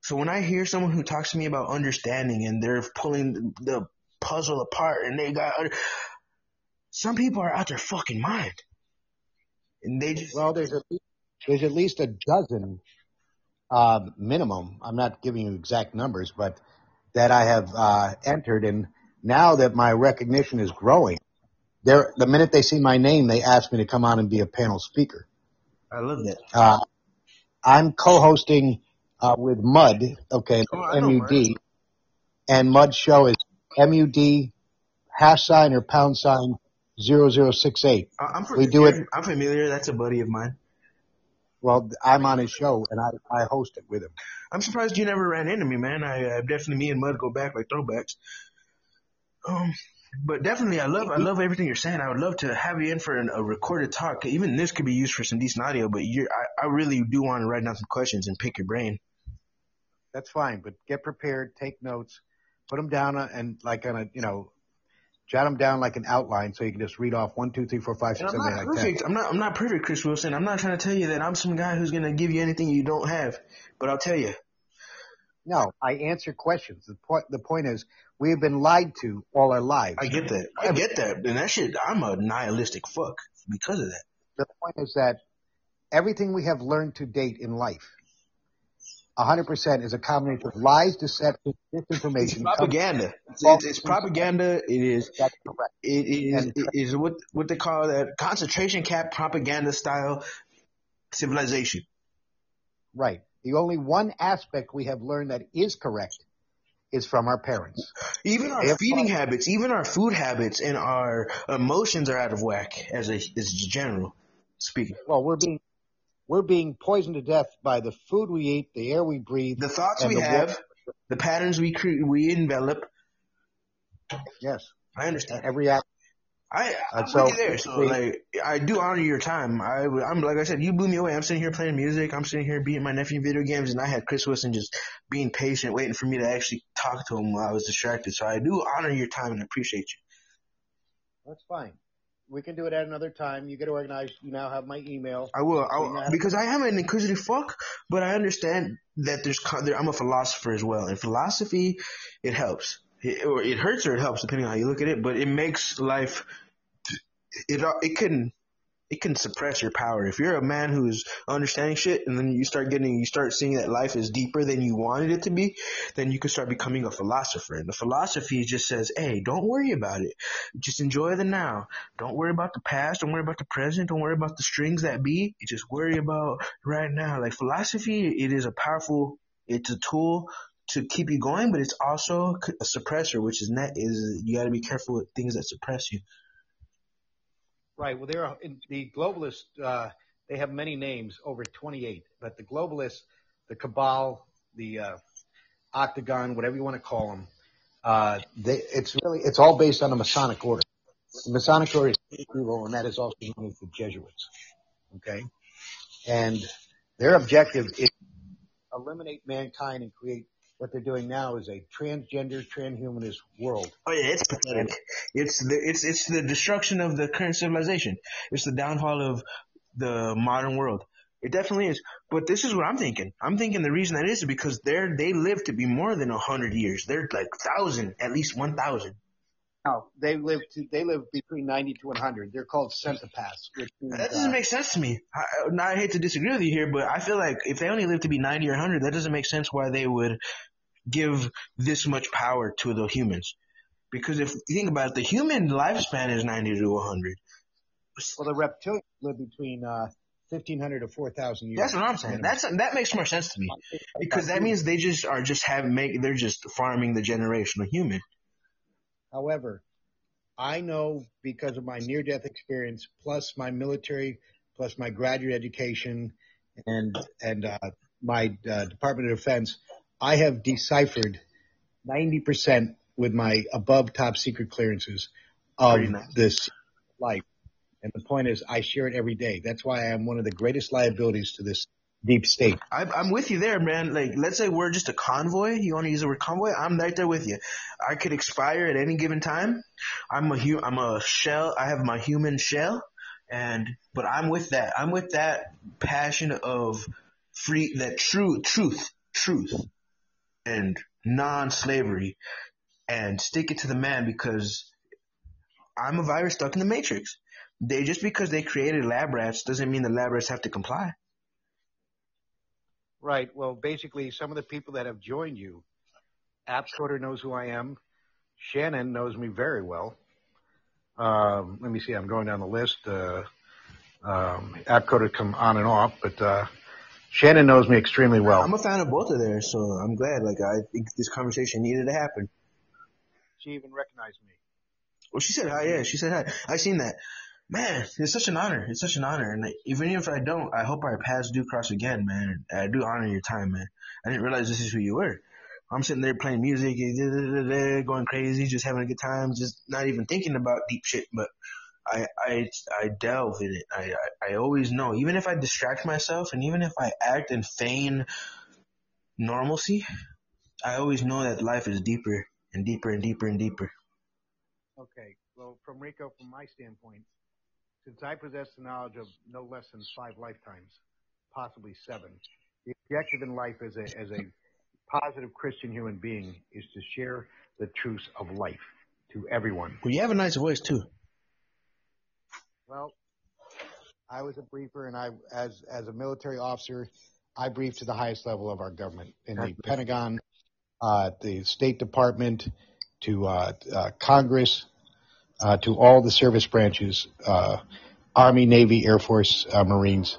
So when I hear someone who talks to me about understanding and they're pulling the puzzle apart and they got, some people are out their fucking mind. And they just, well, there's least, there's at least a dozen um, minimum. I'm not giving you exact numbers, but that I have uh, entered, and now that my recognition is growing, they're the minute they see my name, they ask me to come on and be a panel speaker. I love that. Uh, I'm co-hosting uh, with Mud, okay, Oh, MUD, and Mud's show is MUD hash sign or pound sign 0068. I- I'm We do it. I'm familiar. That's a buddy of mine. Well, I'm on his show and I, I host it with him. I'm surprised you never ran into me, man. I, I definitely me and Mud go back like throwbacks. Um, but definitely, I love I love everything you're saying. I would love to have you in for an, a recorded talk. Even this could be used for some decent audio. But you're, I, I really do want to write down some questions and pick your brain. That's fine, but get prepared, take notes, put them down uh, and like on a, you know, jot them down like an outline so you can just read off one, two, three, four, five, six, I'm not like perfect. that. I'm not. I'm not perfect, Chris Wilson. I'm not trying to tell you that I'm some guy who's gonna give you anything you don't have. But I'll tell you. No, I answer questions. The point, the point is, we have been lied to all our lives. I get that. I get that. And that shit. I'm a nihilistic fuck because of that. The point is that everything we have learned to date in life, 100% is a combination of lies, deception, disinformation. It's propaganda. It's, it's, it's propaganda. It is. It is. It is what what they call that concentration camp propaganda style civilization. Right. The only one aspect we have learned that is correct is from our parents. Even our have feeding taught- habits, even our food habits, and our emotions are out of whack as a as general speaking. Well, we're being we're being poisoned to death by the food we eat, the air we breathe, The thoughts we the have, water- the patterns we cre- we envelop. Yes, I understand. every act. I I'm so- with you there. So like, I do honor your time. I I'm like I said, you blew me away. I'm sitting here playing music. I'm sitting here beating my nephew in video games, and I had Chris Wilson just being patient, waiting for me to actually talk to him while I was distracted. So I do honor your time and appreciate you. That's fine. We can do it at another time. You get organized. You now have my email. I will, I will because I am an inquisitive fuck, but I understand that there's there, I'm a philosopher as well, and philosophy it helps, it, or it hurts or it helps depending on how you look at it. But it makes life it it can it can suppress your power if you're a man who's understanding shit, and then you start getting you start seeing that life is deeper than you wanted it to be, then you can start becoming a philosopher. And the philosophy just says, hey, don't worry about it, just enjoy the now. Don't worry about the past. Don't worry about the present. Don't worry about the strings that be. You just worry about right now. Like philosophy, it is a powerful, it's a tool to keep you going, but it's also a suppressor, which is net is you got to be careful with things that suppress you. Right. Well, there are the globalists. Uh, they have many names, over 28. But the globalists, the cabal, the uh, octagon, whatever you want to call them, uh, they, it's really it's all based on the Masonic order. The Masonic order is evil, and that is also known as the Jesuits. Okay, and their objective is eliminate mankind and create what they're doing now is a transgender, transhumanist world. Oh yeah, it's pathetic. It's the it's it's the destruction of the current civilization. It's the downfall of the modern world. It definitely is. But this is what I'm thinking. I'm thinking the reason that is because they're they live to be more than a hundred years. They're like thousand, at least one thousand. No, they live to, they live between 90 to 100. They're called centipaths. Which means, That doesn't uh, make sense to me. I, now, I hate to disagree with you here, but I feel like if they only live to be 90 or 100, that doesn't make sense why they would give this much power to the humans. Because if you think about it, the human lifespan is 90 to 100. Well, the reptilians live between uh, 1,500 to 4,000 years. That's what I'm saying. That's that makes more sense to me because that means they just are just have make they're just farming the generational human. However, I know because of my near-death experience, plus my military, plus my graduate education, and and uh, my uh, Department of Defense, I have deciphered 90% with my above top secret clearances of nice. this life. And the point is, I share it every day. That's why I am one of the greatest liabilities to this deep state. I, I'm with you there, man. Like, let's say we're just a convoy. You want to use the word convoy? I'm right there with you. I could expire at any given time. I'm a hu- I'm a shell. I have my human shell, and but I'm with that. I'm with that passion of free, that true truth, truth, and non-slavery, and stick it to the man because I'm a virus stuck in the matrix. They just because they created lab rats doesn't mean the lab rats have to comply. Right. Well, basically, some of the people that have joined you, Coder knows who I am. Shannon knows me very well. Um, let me see. I'm going down the list. Uh, um, come on and off, but uh, Shannon knows me extremely well. I'm a fan of both of theirs, so I'm glad. Like I think this conversation needed to happen. She even recognized me. Well, she said hi. Yeah, she said hi. I seen that. Man, it's such an honor. It's such an honor. And even if I don't, I hope our paths do cross again, man. I do honor your time, man. I didn't realize this is who you were. I'm sitting there playing music, eh, going crazy, just having a good time, just not even thinking about deep shit. But I, I, I delve in it. I, I, I always know, even if I distract myself and even if I act and feign normalcy, I always know that life is deeper and deeper and deeper and deeper. Okay. Well, from Rico, from my standpoint, since I possess the knowledge of no less than five lifetimes, possibly seven, the objective in life as a, as a positive Christian human being is to share the truths of life to everyone. Well, you have a nice voice too. Well, I was a briefer, and I, as as a military officer, I briefed to the highest level of our government in the Pentagon, uh, the State Department, to uh, uh, Congress, uh, to all the service branches, uh, Army, Navy, Air Force, uh, Marines,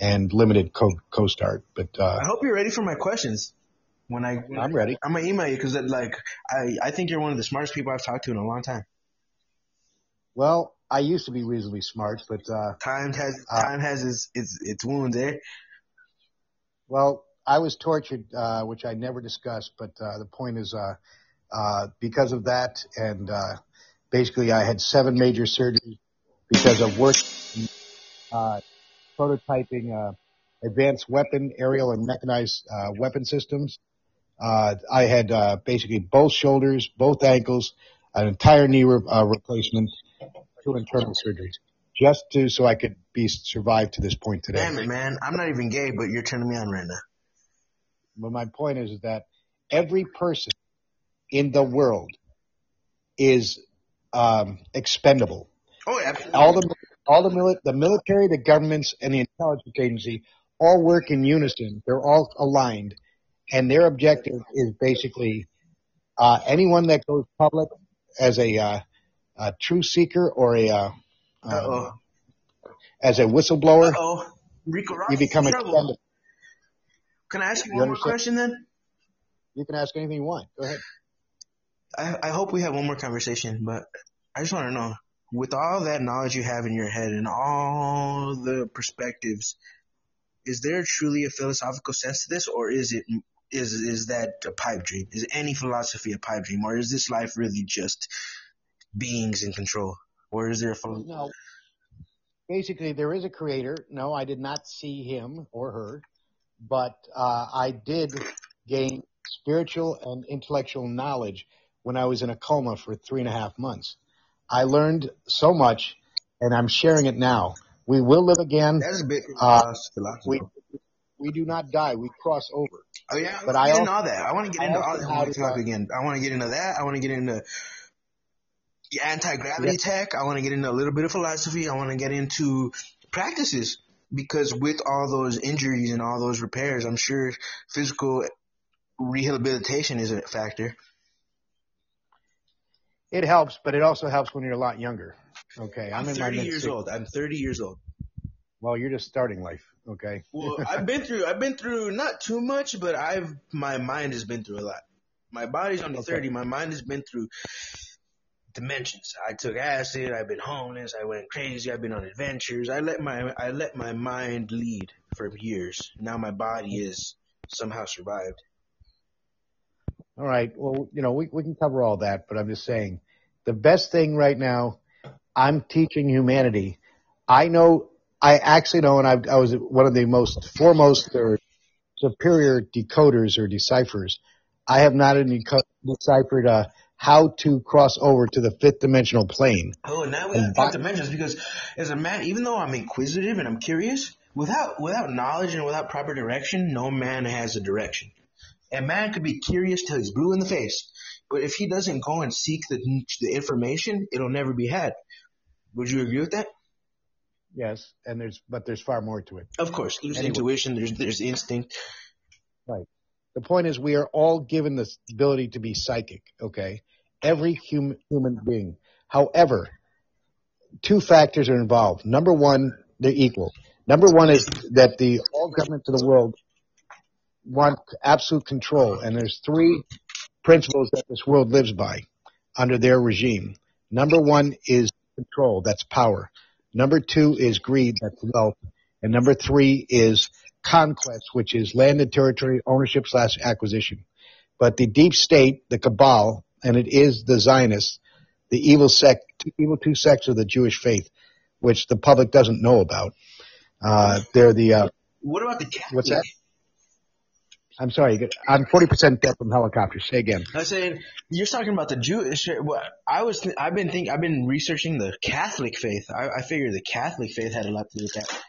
and limited co- Coast Guard. But uh, I hope you're ready for my questions. When I, when I'm ready. I'm gonna email you because like I, I think you're one of the smartest people I've talked to in a long time. well, I used to be reasonably smart, but uh, Time has Uh, time has its its its wounds, eh? Well, I was tortured, uh, which I never discussed, but uh, the point is, uh, uh, because of that, and uh, basically, I had seven major surgeries because of work uh, prototyping uh, advanced weapon, aerial, and mechanized uh, weapon systems. Uh, I had uh, basically both shoulders, both ankles, an entire knee re- uh, replacement, two internal surgeries, just to so I could be survive to this point today. Damn it, man! I'm not even gay, but you're turning me on right now. But my point is that every person in the world is um, expendable. Oh, absolutely. All the all the mili- the military, the governments, and the intelligence agency all work in unison. They're all aligned, and their objective is basically uh, anyone that goes public as a, uh, a truth seeker or a uh, um, as a whistleblower, Oh, you become expendable. Can I ask you You one more question then? You can ask anything you want. Go ahead. I, I hope we have one more conversation, but I just want to know, with all that knowledge you have in your head and all the perspectives, is there truly a philosophical sense to this, or is it is is that a pipe dream? Is any philosophy a pipe dream, or is this life really just beings in control, or is there a No. Basically, there is a creator. No, I did not see him or her, but uh, I did gain spiritual and intellectual knowledge when I was in a coma for three and a half months. I learned so much, and I'm sharing it now. We will live again. That is a bit Uh, we we do not die. We cross over. Oh yeah, But I I want to get into that. I want to get into all that. I want to talk uh, again. I want to get into that. I want to get into the anti-gravity Yeah. tech. I want to get into a little bit of philosophy. I want to get into practices because with all those injuries and all those repairs, I'm sure physical rehabilitation is a factor. It helps, but it also helps when you're a lot younger. Okay, I'm, I'm in my 30 mid years old. I'm 30 years old. Well, you're just starting life. Okay. Well, I've been through. I've been through not too much, but I've my mind has been through a lot. My body's only Okay. 30. My mind has been through dimensions. I took acid. I've been homeless. I went crazy. I've been on adventures. I let my I let my mind lead for years. Now my body is somehow survived. All right. Well, you know, we, we can cover all that, but I'm just saying the best thing right now, I'm teaching humanity. I know, I actually know, and I, I was one of the most foremost or superior decoders or deciphers. I have not deco- deciphered uh, how to cross over to the fifth dimensional plane. Oh, and now we have five dimensions because as a man, even though I'm inquisitive and I'm curious, without without knowledge and without proper direction, no man has a direction. A man could be curious till he's blue in the face, but if he doesn't go and seek the the information, it'll never be had. Would you agree with that? Yes, and there's, but there's far more to it. Of course, there's Anyway. intuition, there's there's instinct. Right. The point is, we are all given this ability to be psychic. Okay, every human human being. However, two factors are involved. Number one, they're equal. Number one is that the all governments of the world want absolute control, and there's three principles that this world lives by under their regime. Number one is control, that's power. Number two is greed, that's wealth. And number three is conquest, which is landed territory ownership slash acquisition. But the deep state, the cabal, and it is the Zionists, the evil sect, evil two sects of the Jewish faith, which the public doesn't know about. Uh, they're the, uh, What about the Catholic? what's that? I'm sorry, I'm 40% dead from helicopters. Say again. I was saying you're talking about the Jewish. I was, I've been think, I've been researching the Catholic faith. I, I figured the Catholic faith had a lot to do with that.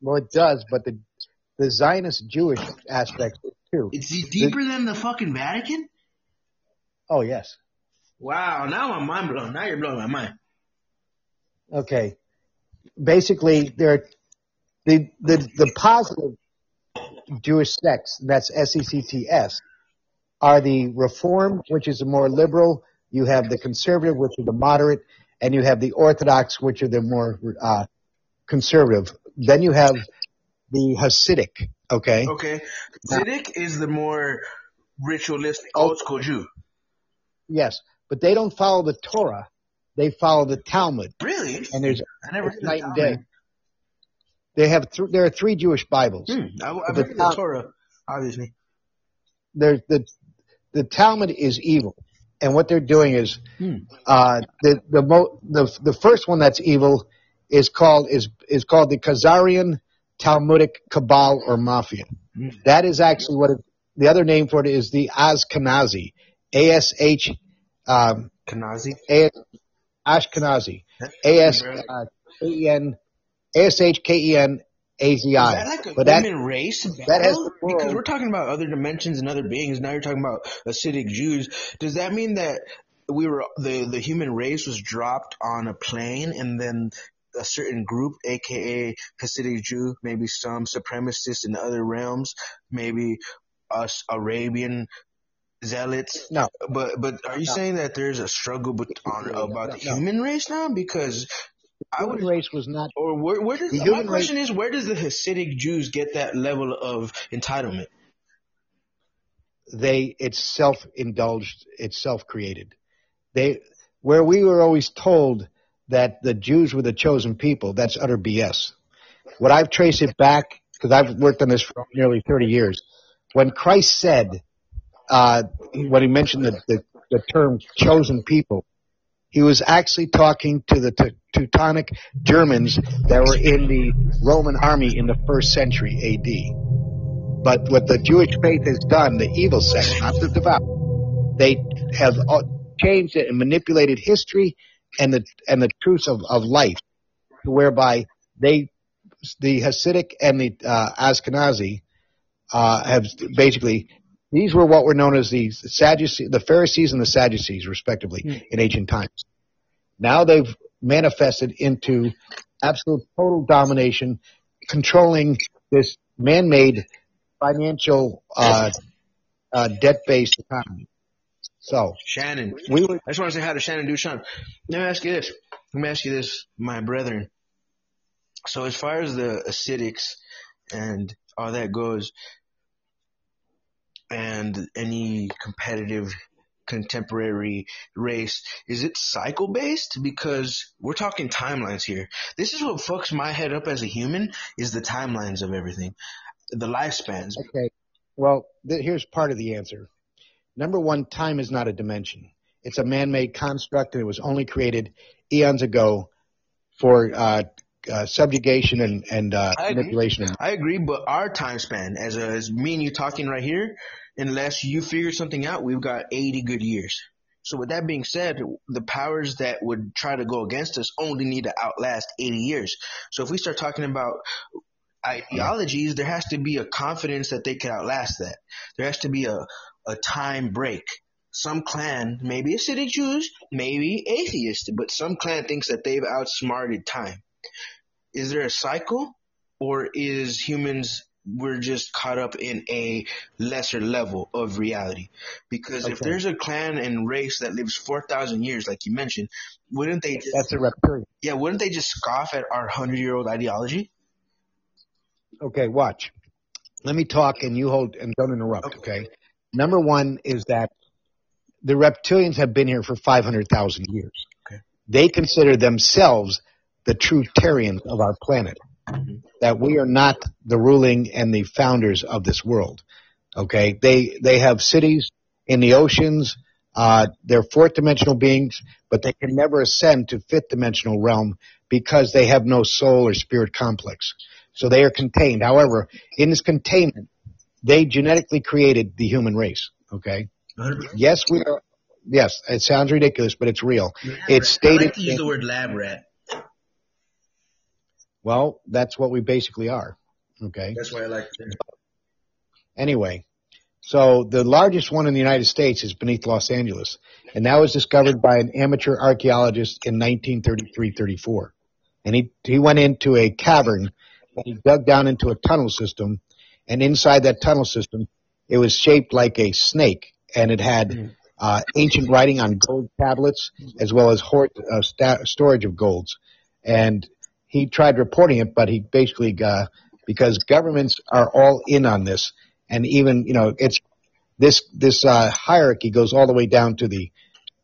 Well, it does, but the, the Zionist Jewish aspect too. It's deeper than the fucking Vatican. Oh, yes. Wow, now I'm mind blown. Now you're blowing my mind. Okay. Basically, there, the, the, the positive Jewish sects, that's S-E-C-T-S, are the Reform, which is the more liberal. You have the conservative, which are the moderate, and you have the Orthodox, which are the more, uh, conservative. Then you have the Hasidic, okay? Okay, Ziddick is the more ritualistic, old school Jew. Yes, but they don't follow the Torah. They follow the Talmud. Really? And there's I never it's heard of night and day. They have th- there are three Jewish Bibles. Hmm, I, I've The heard the Torah, obviously. There's the the Talmud is evil, and what they're doing is Hmm. uh, the the mo- the the first one that's evil is called is is called the Khazarian Talmudic Cabal or Mafia. Hmm. That is actually what it, the other name for it is the Ashkenazi, A S H um, Kenazi. A Ashkenazi, A S uh, A S H K E N A Z Is that like a But that human race battle? that has because we're talking about other dimensions and other beings. Now you're talking about Hasidic Jews. Does that mean that we were the the human race was dropped on a plane and then a certain group, aka Hasidic Jew, maybe some supremacists in other realms, maybe us Arabian zealots. No, but but are you No. saying that there's a struggle bet- on about the No. human race now? Because I would human race was not. or where, where does The my question is where does the Hasidic Jews get that level of entitlement? they it's self indulged, it's self created. They where we were always told that the Jews were the chosen people, that's utter BS. What I've traced it back because I've worked on this for nearly 30 years. When Christ said, uh, when he mentioned the, the, the term chosen people, he was actually talking to the Teutonic Germans that were in the Roman army in the first century AD. But what the Jewish faith has done, the evil sect, not the devout, they have uh, changed it and manipulated history and the and the truths of, of life, whereby they, the Hasidic and the uh, Ashkenazi, uh, have basically these were what were known as the Sadducees, the Pharisees and the Sadducees, respectively, in ancient times. Now they've manifested into absolute total domination, controlling this man-made financial uh, uh, debt-based economy. So Shannon. we were I just want to say hi to Shannon Duchamp. Let me ask you this. Let me ask you this, my brethren. So as far as the Hasidics and all that goes, and any competitive contemporary race, is it cycle based? Because we're talking timelines here. This is what fucks my head up as a human is the timelines of everything. The lifespans. Okay. Well, th- here's part of the answer. Number one, time is not a dimension. It's a man-made construct, and it was only created eons ago for uh, uh, subjugation and, and uh, I agree. manipulation. I agree, but our time span, as a, as me and you talking right here, unless you figure something out, we've got 80 good years. So with that being said, the powers that would try to go against us only need to outlast 80 years. So if we start talking about ideologies, there has to be a confidence that they can outlast that. There has to be a, a time break. Some clan, maybe Hasidic Jews, maybe atheist, but some clan thinks that they've outsmarted time. Is there a cycle or is humans we're just caught up in a lesser level of reality. Because if there's a clan and race that lives four thousand years, like you mentioned, wouldn't they? Just, That's a reptilian. yeah, wouldn't they just scoff at our hundred year old ideology? Okay, watch. Let me talk and you hold and don't interrupt, okay? Number one is that the reptilians have been here for 500,000 years. Okay. They consider themselves the true Terrians of our planet. That we are not the ruling and the founders of this world. Okay? They, they have cities in the oceans, uh, they're fourth dimensional beings, but they can never ascend to fifth dimensional realm because they have no soul or spirit complex. So they are contained. However, in this containment, they genetically created the human race. Okay. Yes, we are. Yes, it sounds ridiculous, but it's real. It's stated. I like to use the word lab rat. Well, that's what we basically are. Okay. That's why I like it. Anyway, so the largest one in the United States is beneath Los Angeles, and that was discovered by an amateur archaeologist in 1933-34. And he he went into a cavern, and he dug down into a tunnel system, and inside that tunnel system, it was shaped like a snake, and it had uh, ancient writing on gold tablets as well as hoard, uh, sta- storage of golds. And he tried reporting it, but he basically uh, because governments are all in on this, and even you know it's this this uh, hierarchy goes all the way down to the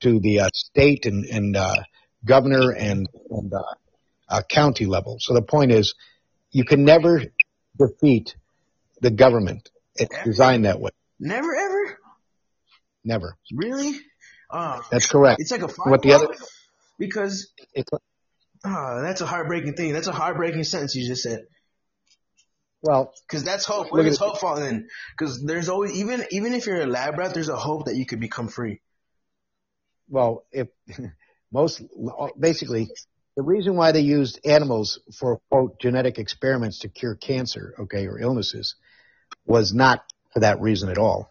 to the uh, state and and uh, governor and and uh, uh, county level. So the point is, you can never defeat the government. It's designed that way. Never ever. Never. Really? Uh, That's correct. It's like a What the other? because It's ah, that's a heartbreaking thing. That's a heartbreaking sentence you just said. well, Because that's hope. Where does hope fall in? Because there's always even even if you're a lab rat, there's a hope that you could become free. well, if most basically the reason why they used animals for quote genetic experiments to cure cancer, okay, or illnesses, was not for that reason at all.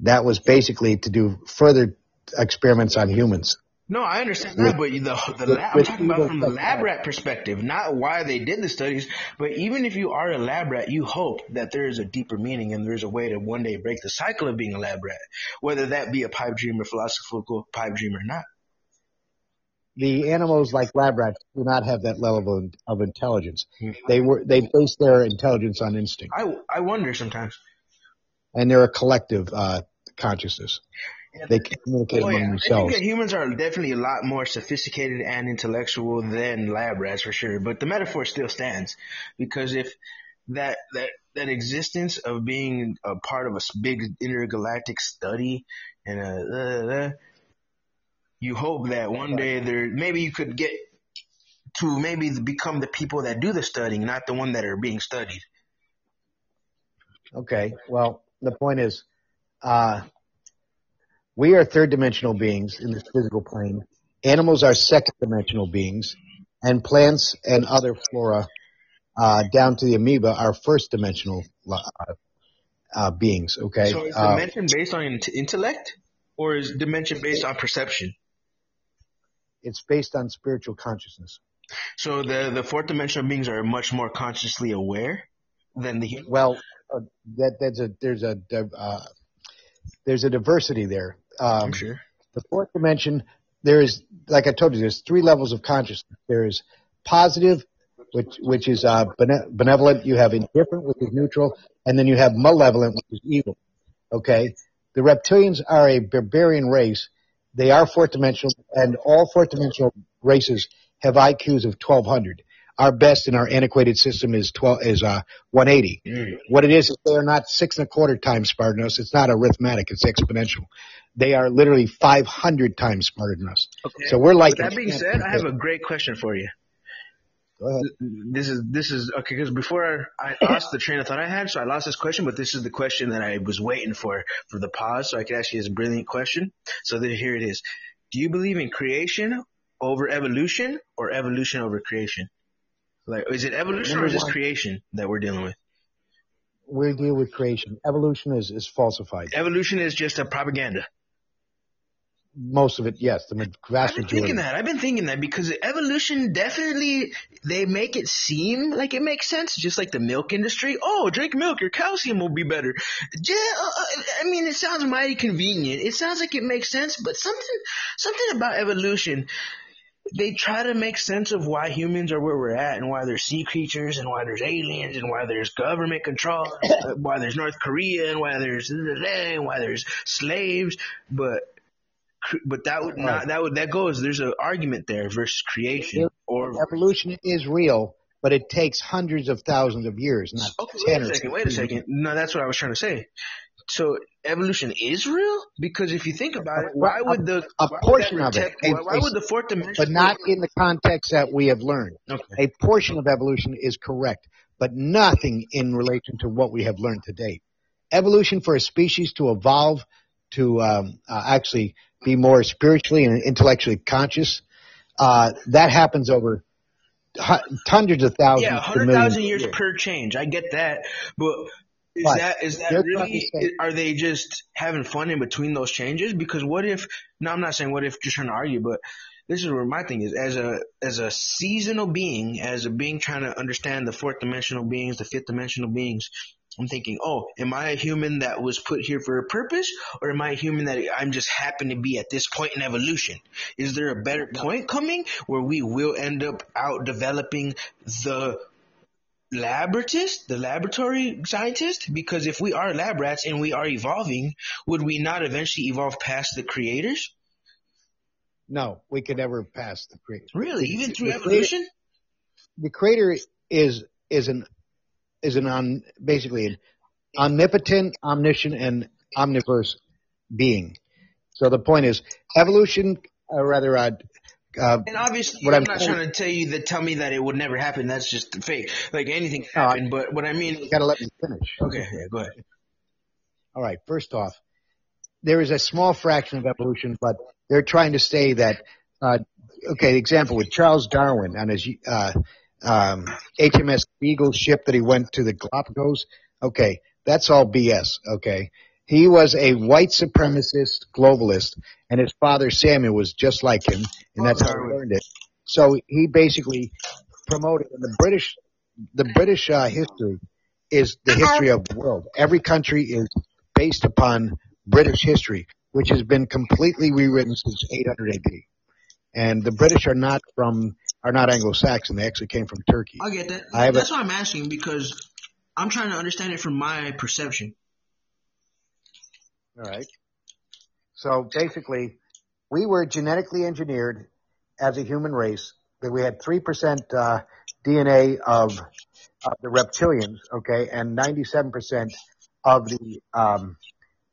That was basically to do further experiments on humans. No, I understand that, but the the lab, I'm talking about from the lab rat perspective, not why they did the studies. But even if you are a lab rat, you hope that there is a deeper meaning and there's a way to one day break the cycle of being a lab rat, whether that be a pipe dream or philosophical pipe dream or not. The animals like lab rats do not have that level of, of intelligence. They were they base their intelligence on instinct, I I wonder sometimes. and they're a collective uh, consciousness. They communicate Oh, among yeah. I think themselves. that humans are definitely a lot more sophisticated and intellectual than lab rats for sure. But the metaphor still stands because if that that that existence of being a part of a big intergalactic study and uh, uh, uh, you hope that one day there maybe you could get to maybe become the people that do the studying, not the one that are being studied. Okay. Well, the point is, uh, we are third dimensional beings in this physical plane. Animals are second dimensional beings, and plants and other flora, uh, down to the amoeba, are first dimensional uh, uh, beings. Okay. So is Uh, dimension based on int- intellect, or is dimension based on perception? it's based on spiritual consciousness. So the the fourth dimensional beings are much more consciously aware than the human. Well, uh, that that's a there's a uh, there's a diversity there. Um, sure. the fourth dimension, there is, like I told you, there's three levels of consciousness. There is positive, which which is uh, bene- benevolent. You have indifferent, which is neutral, and then you have malevolent, which is evil. Okay, the reptilians are a barbarian race. They are fourth dimensional, and all fourth dimensional races have IQs of 1200. Our best in our antiquated system is 12 is uh 180. What it is is they are not six and a quarter times smarter than us. It's not arithmetic. It's exponential. They are literally 500 times smarter than us. So we're like. With that being said, I have a great question for you. Go ahead. This is this is okay because before I lost the train of thought I had, so I lost this question. But this is the question that I was waiting for for the pause, so I could ask you this brilliant question. So then here it is: Do you believe in creation over evolution, or evolution over creation? Like, is it evolution or Number is this creation that we're dealing with? We're dealing with creation. Evolution is, is falsified. Evolution is just a propaganda. most of it, yes, the vast I've been majority. thinking that. I've been thinking that because evolution definitely they make it seem like it makes sense, just like the milk industry. Oh, drink milk, your calcium will be better. Yeah, uh, I mean, it sounds mighty convenient. It sounds like it makes sense, but something something about evolution. They try to make sense of why humans are where we're at, and why there's sea creatures, and why there's aliens, and why there's government control, and why there's North Korea, and why there's and why there's slaves. But but that would not that would that goes there's an argument there versus creation or Evolution is real, but it takes hundreds of thousands of years, not okay wait a second wait a 15 second. No that's what I was trying to say so evolution is real because if you think about it why would the a portion of it, why, why would the fourth dimension but not in the context that we have learned. Okay. A portion of evolution is correct, but nothing in relation to what we have learned to date. Evolution for a species to evolve to um, uh, actually be more spiritually and intellectually conscious, uh, that happens over hundreds of thousands yeah hundred thousand of years per change I get that but is But that is that really are they just having fun in between those changes? Because what if no I'm not saying what if just trying to argue but this is where my thing is. As a as a seasonal being as a being trying to understand the fourth dimensional beings the fifth dimensional beings I'm thinking oh am I a human that was put here for a purpose? Or am I a human that I'm just happen to be at this point in evolution? Is there a better point coming where we will end up out developing the laboratist, the laboratory scientist? Because if we are lab rats and we are evolving, would we not eventually evolve past the creators? No, we could never pass the creator. Really? Even through The evolution? the creator is is an is an on basically an omnipotent, omniscient, and omniverse being. So the point is, evolution, or rather, uh, uh, And obviously, what I'm, I'm not trying to tell you that tell me that it would never happen. That's just fake. Like anything can No, I- but what I mean, you got to let me finish. okay, yeah, go ahead. All right. First off, there is a small fraction of evolution, but they're trying to say that. Uh, okay, example with Charles Darwin on his uh, um, HMS Beagle ship that he went to the Galapagos. Okay, that's all BS. Okay, he was a white supremacist globalist, and his father Samuel was just like him, and that's how he learned it. So he basically promoted and the British. The British uh, history is the history of the world. Every country is based upon British history, which has been completely rewritten since 800 AD. And the British are not from are not Anglo-Saxon. They actually came from Turkey. I get that. I have a- That's why I'm asking because I'm trying to understand it from my perception. All right. So basically, we were genetically engineered as a human race. That we had three percent uh, DNA of, of the reptilians, okay, and ninety-seven percent of the um,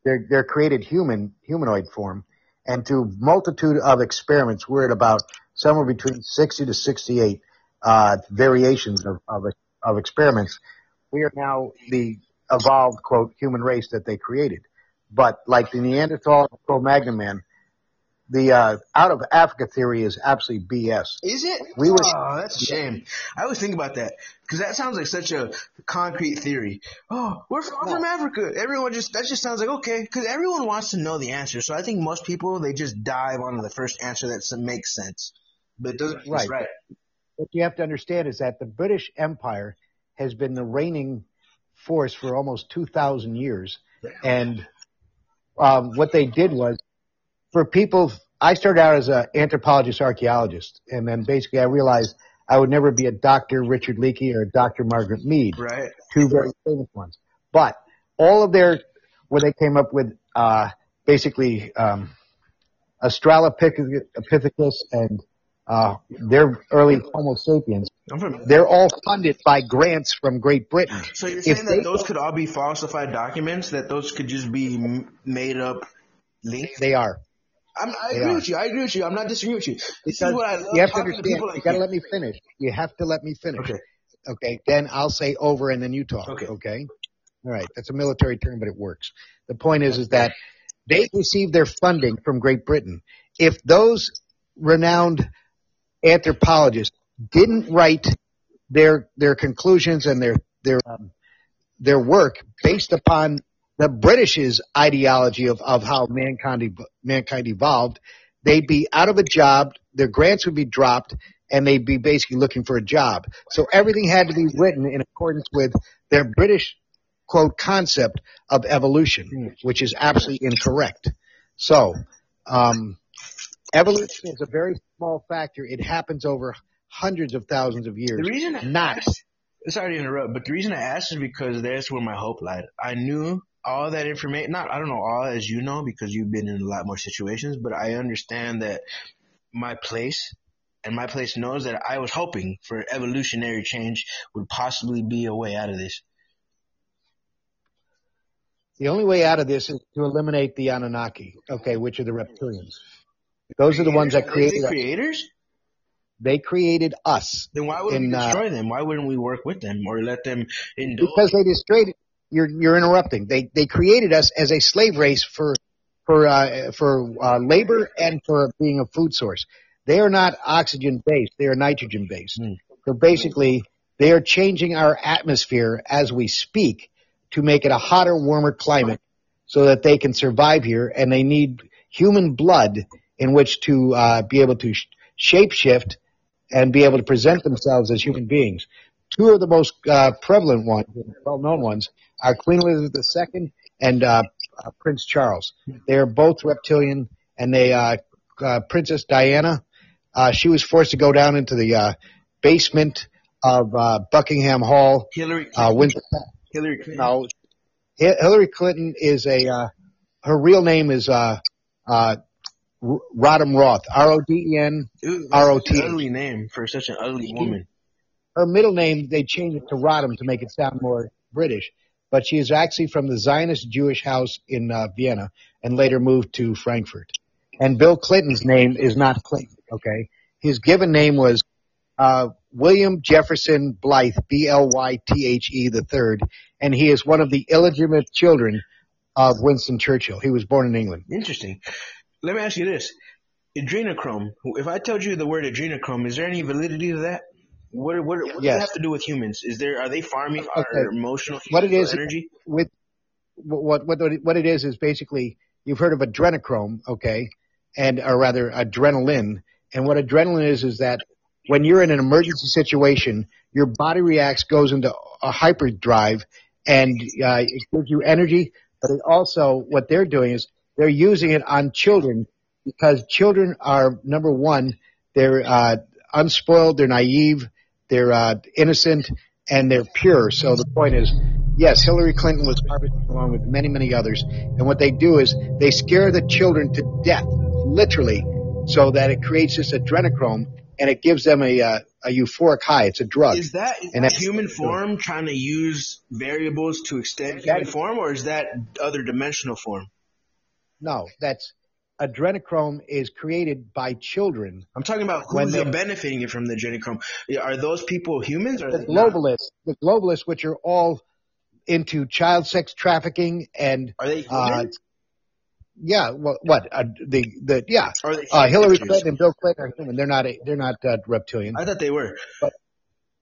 their their created human humanoid form. And through multitude of experiments, we're at about somewhere between sixty to sixty-eight uh, variations of, of of experiments. We are now the evolved quote human race that they created. But like the Neanderthal and Cro-Magnon man, the uh, out of Africa theory is absolutely BS. Is it? We were- Oh, that's a shame. I always think about that because that sounds like such a concrete theory. Oh, we're from, from Africa. Everyone just that just sounds like okay because everyone wants to know the answer. So I think most people they just dive onto the first answer that makes sense, but it doesn't. Right. Right. What you have to understand is that the British Empire has been the reigning force for almost 2,000 years. And um, what they did was, for people, I started out as an anthropologist archaeologist, and then basically I realized I would never be a Dr. Richard Leakey or a Dr. Margaret Mead, Right. two very famous ones. But all of their, where they came up with uh, basically um, Australopithecus and uh, their early Homo sapiens, they're all funded by grants from Great Britain. So you're If saying they that those could all be falsified documents? That those could just be made up links? They are. I'm, I They agree are. with you. I agree with you. I'm not disagreeing with you. This Because is what I love you have to talking to understand, you like gotta you. let me finish. You have to let me finish. Okay. Okay, then I'll say over and then you talk. Okay. Okay. All right. That's a military term, but it works. The point is, is that they received their funding from Great Britain. If those renowned anthropologists didn't write their their conclusions and their their um, their work based upon the British's ideology of, of how mankind mankind evolved, they'd be out of a job, their grants would be dropped, and they'd be basically looking for a job. So everything had to be written in accordance with their British quote concept of evolution, which is absolutely incorrect. So, um, evolution is a very small factor. It happens over hundreds of thousands of years. The reason I not asked, sorry to interrupt, but the reason I asked is because that's where my hope lied. I knew all that information, not, I don't know all as you know because you've been in a lot more situations, but I understand that my place and my place knows that I was hoping for evolutionary change would possibly be a way out of this. The only way out of this is to eliminate the Anunnaki, okay, which are the reptilians. Those are the ones that they created us. creators? They created us. Then why would we in, uh, destroy them? Why wouldn't we work with them or let them indulge? because they destroyed you're you're interrupting. They they created us as a slave race for for uh, for uh, labor and for being a food source. They are not oxygen based. They are nitrogen based. So basically, they are changing our atmosphere as we speak to make it a hotter, warmer climate, so that they can survive here. And they need human blood in which to uh, be able to sh- shapeshift and be able to present themselves as human beings. Two of the most uh, prevalent ones, well-known ones, are Queen Elizabeth II and uh, uh, Prince Charles. They are both reptilian, and they uh, uh, Princess Diana. Uh, she was forced to go down into the uh, basement of uh, Buckingham Hall. Hillary Uh. Hillary Clinton. No, Hillary Clinton is a. Uh, her real name is uh, uh, Rodham Roth. R O D E N R O T. ugly name for such an ugly woman. Her middle name they changed it to Rodham to make it sound more British, but she is actually from the Zionist Jewish house in uh, Vienna and later moved to Frankfurt. And Bill Clinton's name is not Clinton. Okay, his given name was uh, William Jefferson Blythe, B L Y T H E the third, and he is one of the illegitimate children of Winston Churchill. He was born in England. Interesting. Let me ask you this: adrenochrome. If I told you the word adrenochrome, is there any validity to that? What what, what does Yes. it have to do with humans? Is there are they farming our Okay. emotional What it is energy? with what what what it is is basically you've heard of adrenochrome, okay, and or rather adrenaline. And what adrenaline is is that when you're in an emergency situation, your body reacts, goes into a hyperdrive, and uh, it gives you energy. But it also, what they're doing is they're using it on children because children are number one, they're uh, unspoiled, they're naive, they're uh, innocent, and they're pure. So the point is, yes, Hillary Clinton was harvested along with many, many others. And what they do is they scare the children to death, literally, so that it creates this adrenochrome and it gives them a uh, a euphoric high. It's a drug. Is that is And that human form trying to use variables to extend human form, or is that other dimensional form? No, that's adrenochrome is created by children. I'm talking about When who's they- benefiting from the adrenochrome. Are those people humans or the they not? globalists, the globalists, which are all into child sex trafficking and Are they uh, yeah, what what uh, the the yeah, Are they uh, Hillary? Clinton and Bill Clinton are human. They're not a, they're not uh, reptilian. I thought they were.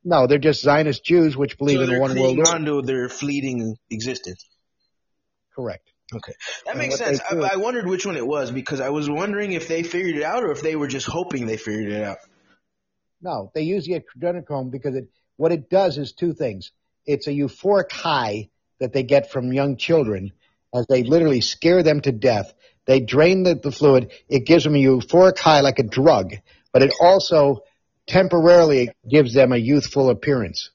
No, they're just Zionist Jews which believe so in one world clinging order. on to their fleeting existence. Correct. Okay, that makes sense. I, I wondered which one it was because I was wondering if they figured it out or if they were just hoping they figured it out. No, they use the adrenochrome because it what it does is two things. It's a euphoric high that they get from young children as they literally scare them to death. They drain the, the fluid. It gives them a euphoric high like a drug, but it also temporarily gives them a youthful appearance.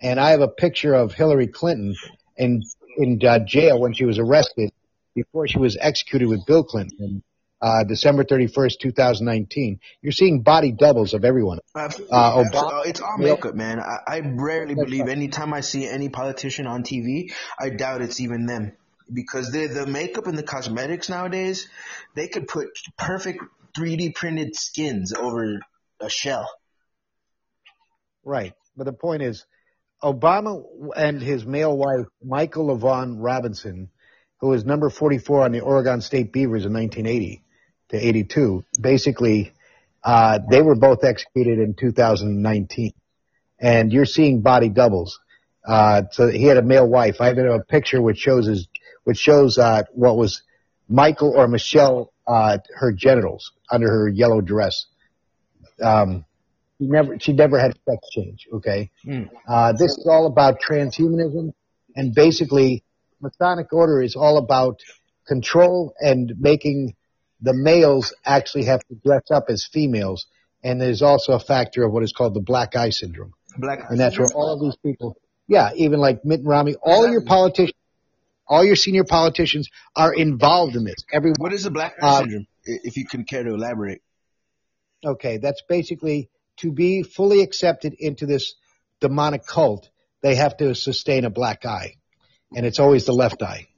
And I have a picture of Hillary Clinton in in uh, jail when she was arrested before she was executed with Bill Clinton, uh, December 31st, 2019. You're seeing body doubles of everyone. Uh, Obama- it's all makeup, man. I, I rarely believe right. anytime I see any politician on TV, I doubt it's even them. Because the makeup and the cosmetics nowadays, they could put perfect 3D printed skins over a shell. Right. But the point is, Obama and his male wife, Michael LaVaughn Robinson, who was number 44 on the Oregon State Beavers in 1980 to 82, basically, uh, they were both executed in 2019. And you're seeing body doubles. Uh, so he had a male wife. I have a picture which shows his, which shows, uh, what was Michael or Michelle, uh, her genitals under her yellow dress. Um, she never she never had sex change. Okay, Mm. uh, this is all about transhumanism, and basically, Masonic Order is all about control and making the males actually have to dress up as females. And there's also a factor of what is called the black eye syndrome, Black eye and that's where all of these people, yeah, even like Mitt Romney, all your politicians, all your senior politicians are involved in this. Everyone. What is the black eye Uh, syndrome? If you can care to elaborate. Okay, that's basically to be fully accepted into this demonic cult, they have to sustain a black eye, and it's always the left eye.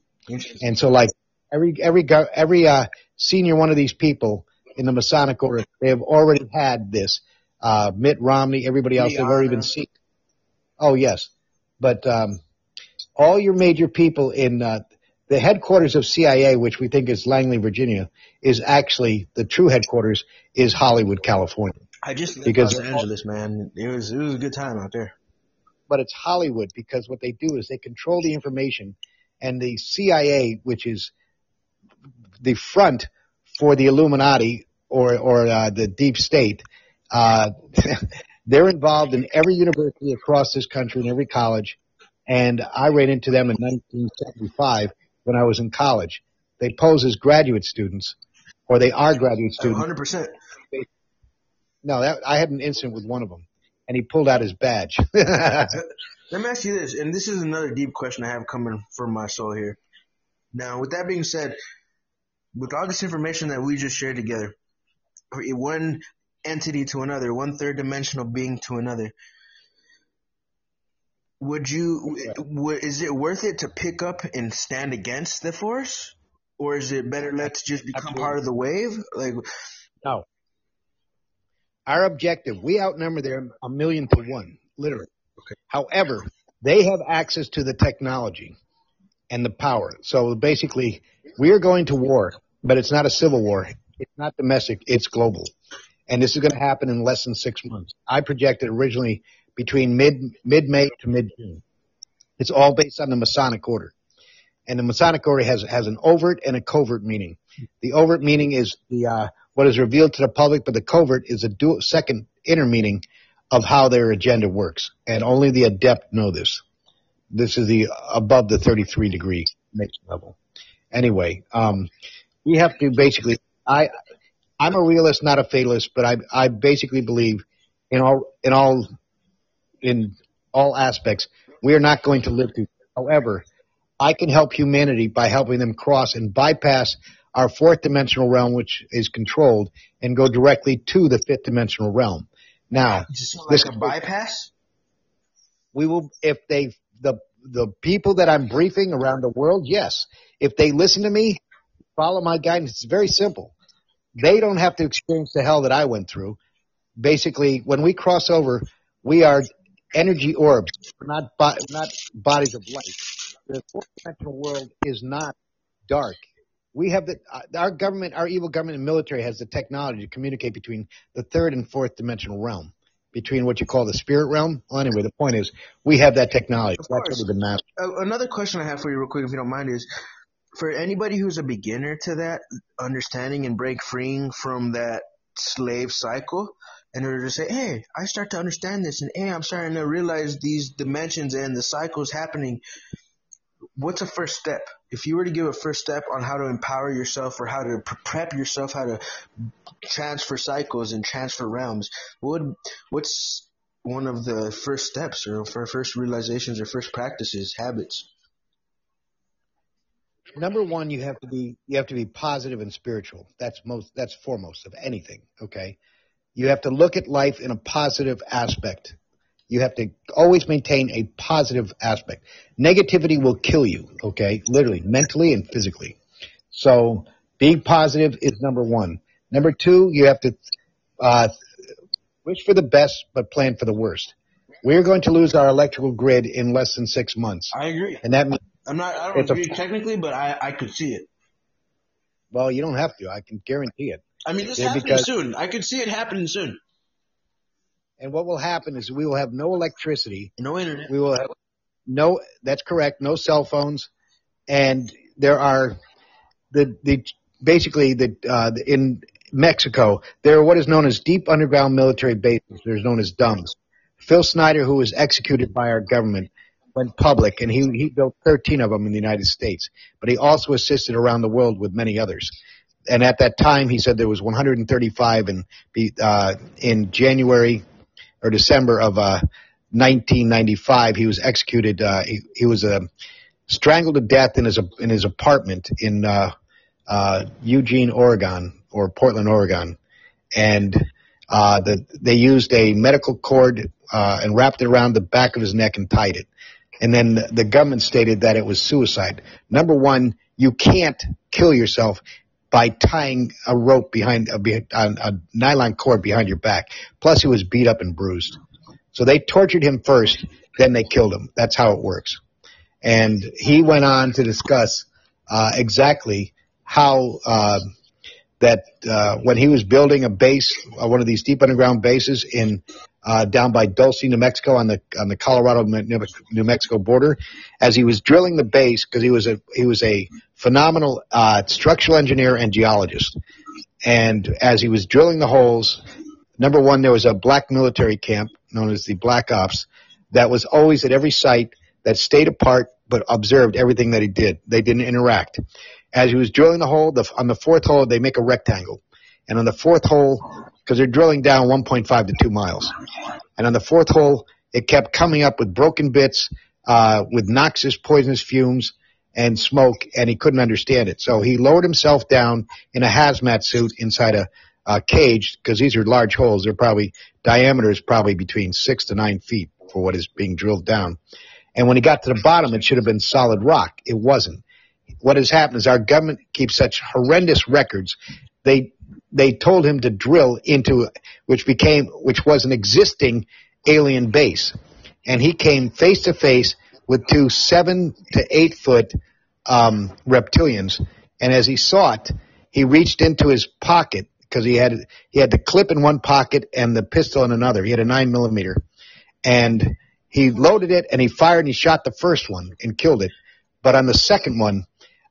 And so, like every every every uh, senior one of these people in the Masonic order, they have already had this. Uh, Mitt Romney, everybody else, they've already been seen. Oh yes, but um, all your major people in uh, the headquarters of CIA, which we think is Langley, Virginia, is actually the true headquarters is Hollywood, California. I just left Because- Los Angeles, man. It was it was a good time out there. but it's Hollywood because what they do is they control the information, and the CIA, which is the front for the Illuminati or or uh, the deep state, uh, they're involved in every university across this country and every college. And I ran into them in 1975 when I was in college. They pose as graduate students, or they are graduate students. hundred percent. No, that, I had an incident with one of them, and he pulled out his badge. Let me ask you this, and this is another deep question I have coming from my soul here. Now, with that being said, with all this information that we just shared together, one entity to another, one third dimensional being to another, would you, is it worth it to pick up and stand against the force? Or is it better let to just become part of the wave? Like, No. Our objective, we outnumber them a million to one, literally. However, they have access to the technology and the power. So basically, we are going to war, but it's not a civil war. It's not domestic. It's global. And this is going to happen in less than six months. I projected originally between mid, mid-May to mid-June. It's all based on the Masonic order. And the Masonic order has, has an overt and a covert meaning. The overt meaning is the, uh, what is revealed to the public, but the covert is a dual, second inner meaning of how their agenda works. And only the adept know this. This is the above the 33 degree level. Anyway, um, we have to basically, I, I'm a realist, not a fatalist, but I, I basically believe in all, in all, in all aspects, we are not going to live through. However, I can help humanity by helping them cross and bypass our fourth dimensional realm, which is controlled, and go directly to the fifth dimensional realm. Now, like a bypass? we will if they the the people that I'm briefing around the world, yes. If they listen to me, follow my guidance, it's very simple. They don't have to experience the hell that I went through. Basically, when we cross over, we are energy orbs, not bo- not bodies of light. The fourth dimensional world is not dark. We have the uh, our government, our evil government and military has the technology to communicate between the third and fourth dimensional realm, between what you call the spirit realm. Well, anyway, the point is we have that technology. We've been. Uh, another question I have for you, real quick, if you don't mind, is for anybody who's a beginner to that understanding and break freeing from that slave cycle, in order to say, hey, I start to understand this, and hey, I'm starting to realize these dimensions and the cycles happening. What's a first step? If you were to give a first step on how to empower yourself or how to prep yourself, how to transfer cycles and transfer realms, what would, what's one of the first steps or first realizations or first practices, habits? number one, you have to be you have to be positive and spiritual. That's most that's foremost of anything. Okay, you have to look at life in a positive aspect. You have to always maintain a positive aspect. Negativity will kill you. Okay, literally, mentally and physically. So being positive is number one. Number two, you have to uh, wish for the best but plan for the worst. We're going to lose our electrical grid in less than six months. I agree. And that means I'm not. I don't It's a- agree technically, but I I could see it. Well, you don't have to. I can guarantee it. I mean, this Yeah, happening because- soon. I could see it happening soon. And what will happen is we will have no electricity. No internet. We will have no. That's correct. No cell phones, and there are the the basically the, uh, the- in Mexico, there are what is known as deep underground military bases. They're known as DUMBs. Phil Schneider, who was executed by our government, went public, and he he built 13 of them in the United States. But he also assisted around the world with many others. And at that time, he said there was 135, and be, uh, in January or December of uh, 1995, he was executed. Uh, he, he was uh, strangled to death in his in his apartment in uh, uh, Eugene, Oregon, or Portland, Oregon, and uh, the, they used a medical cord uh, and wrapped it around the back of his neck and tied it. And then the, the government stated that it was suicide. Number one, you can't kill yourself by tying a rope behind a, a, a nylon cord behind your back. Plus, he was beat up and bruised. So they tortured him first, then they killed him. That's how it works. And he went on to discuss uh, exactly how uh, that uh, when he was building a base, uh, one of these deep underground bases in uh, down by Dulce, New Mexico, on the on the Colorado New Mexico border, as he was drilling the base because he was a he was a phenomenal uh, structural engineer and geologist, and as he was drilling the holes, number one there was a black military camp known as the Black Ops that was always at every site that stayed apart but observed everything that he did. They didn't interact. As he was drilling the hole, the, on the fourth hole, they make a rectangle. And on the fourth hole, because they're drilling down 1.5 to 2 miles. And on the fourth hole, it kept coming up with broken bits, uh, with noxious, poisonous fumes and smoke, and he couldn't understand it. So he lowered himself down in a hazmat suit inside a, a cage, because these are large holes. They're probably, diameter is probably between six to nine feet for what is being drilled down. And when he got to the bottom, it should have been solid rock. It wasn't. What has happened is our government keeps such horrendous records. They they told him to drill into which became which was an existing alien base, and he came face to face with two seven to eight foot um, reptilians. And as he saw it, he reached into his pocket because he had he had the clip in one pocket and the pistol in another. He had a nine millimeter, and he loaded it and he fired and he shot the first one and killed it. But on the second one,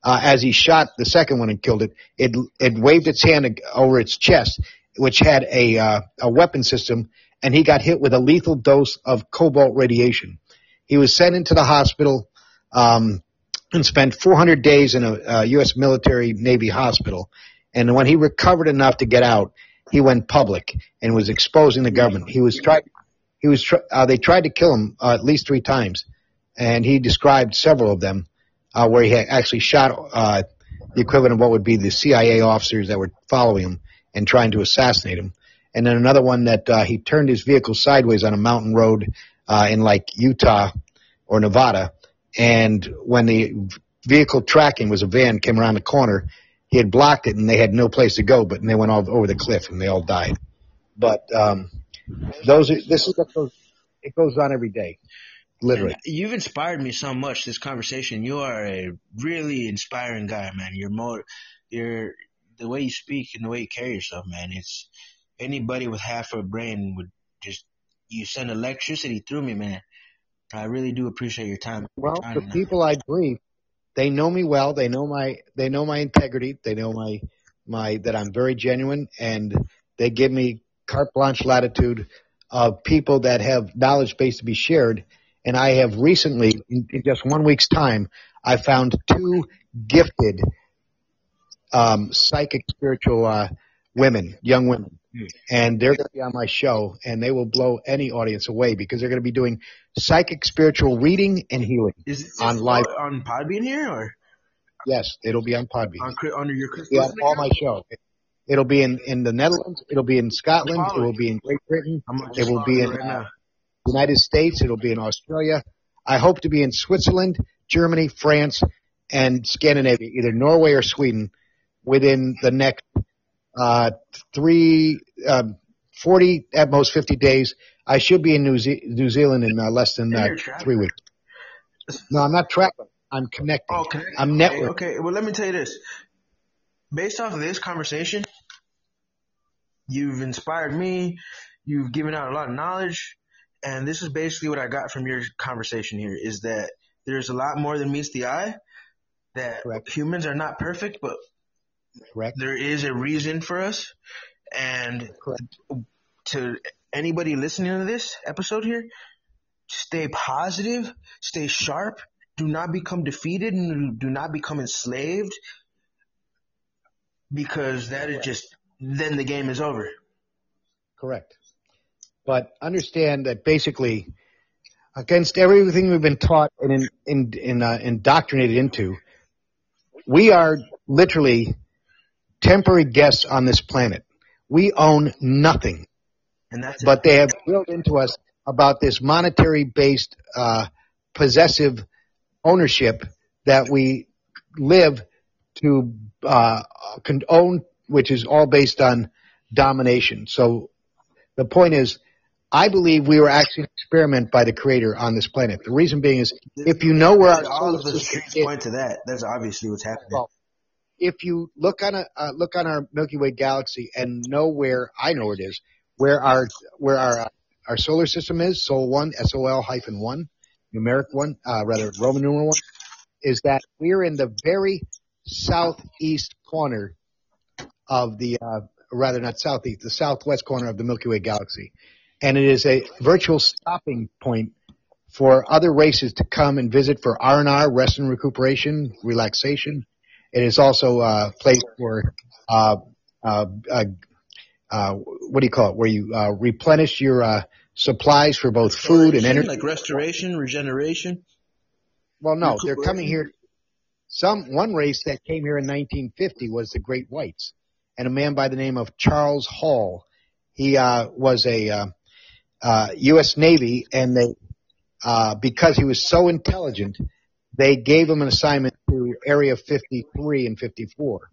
uh, as he shot the second one and killed it, it it waved its hand over its chest, which had a uh, a weapon system, and he got hit with a lethal dose of cobalt radiation. He was sent into the hospital um, and spent 400 days in a, a U.S. military Navy hospital. And when he recovered enough to get out, he went public and was exposing the government. He was tried. He was. Tr- uh, they tried to kill him uh, at least three times, and he described several of them uh, where he actually shot uh, the equivalent of what would be the CIA officers that were following him and trying to assassinate him. And then another one that uh, he turned his vehicle sideways on a mountain road uh, in like Utah or Nevada, and when the vehicle tracking was a van came around the corner, he had blocked it and they had no place to go, but and they went all over the cliff and they all died. But um, those are, this is what goes it goes on every day. Literally. And you've inspired me so much this conversation. You are a really inspiring guy, man. You're more, you're, the way you speak and the way you carry yourself, man. It's, anybody with half a brain would just, you send electricity through me, man. I really do appreciate your time. Well, the people I brief, they know me well. They know my, they know my integrity. They know my, my, that I'm very genuine and they give me carte blanche latitude of people that have knowledge base to be shared. And I have recently, in, in just one week's time, I found two gifted um, psychic spiritual uh, women, young women, Mm. and they're going to be on my show, and they will blow any audience away because they're going to be doing psychic spiritual reading and healing Is it on live. on Podbean here or Yes, it'll be on Podbean. on, under your Yeah, Christmas? all my show. It'll be in, in the Netherlands. It'll be in Scotland. It will be in Great Britain. It will be in now. Uh, United States. It'll be in Australia. I hope to be in Switzerland, Germany, France, and Scandinavia, either Norway or Sweden, within the next uh, three, um, 40 at most 50 days. I should be in New, Ze- New Zealand in uh, less than uh, three weeks. No, I'm not traveling. I'm connecting. Oh, okay. I'm Okay, networking. Okay, well, let me tell you this. Based off of this conversation, you've inspired me. You've given out a lot of knowledge. And this is basically what I got from your conversation here is that there's a lot more than meets the eye, that humans are not perfect, but Correct. There is a reason for us, and to anybody listening to this episode here, stay positive, stay sharp. Do not become defeated, and do not become enslaved, because that is just then the game is over. Correct. But understand that basically, against everything we've been taught and in, in, in, uh, indoctrinated into, we are literally temporary guests on this planet. We own nothing. And that's but they have drilled into us about this monetary based uh, possessive ownership that we live to uh, own, which is all based on domination. So the point is, I believe we were actually an experiment by the creator on this planet. The reason being is, if you know where all of solar the system streets point to that. That's obviously what's happening. If you look on a uh, look on our Milky Way galaxy and know where I know it is, where our where our uh, our solar system is, Sol one, S O L hyphen one, numeric one, uh, rather Roman numeral one, is that we're in the very southeast corner of the uh, rather not southeast, the southwest corner of the Milky Way galaxy, and it is a virtual stopping point for other races to come and visit for R and R, rest and recuperation, relaxation. It is also a place for uh, uh, uh, uh, what do you call it? Where you uh, replenish your uh, supplies for both food and energy. like restoration, regeneration. Well, no, they're coming here. Some one race that came here in 1950 was the Great Whites, and a man by the name of Charles Hall. He uh, was a uh, uh, U.S. Navy, and they uh, because he was so intelligent, they gave him an assignment to Area 53 and 54,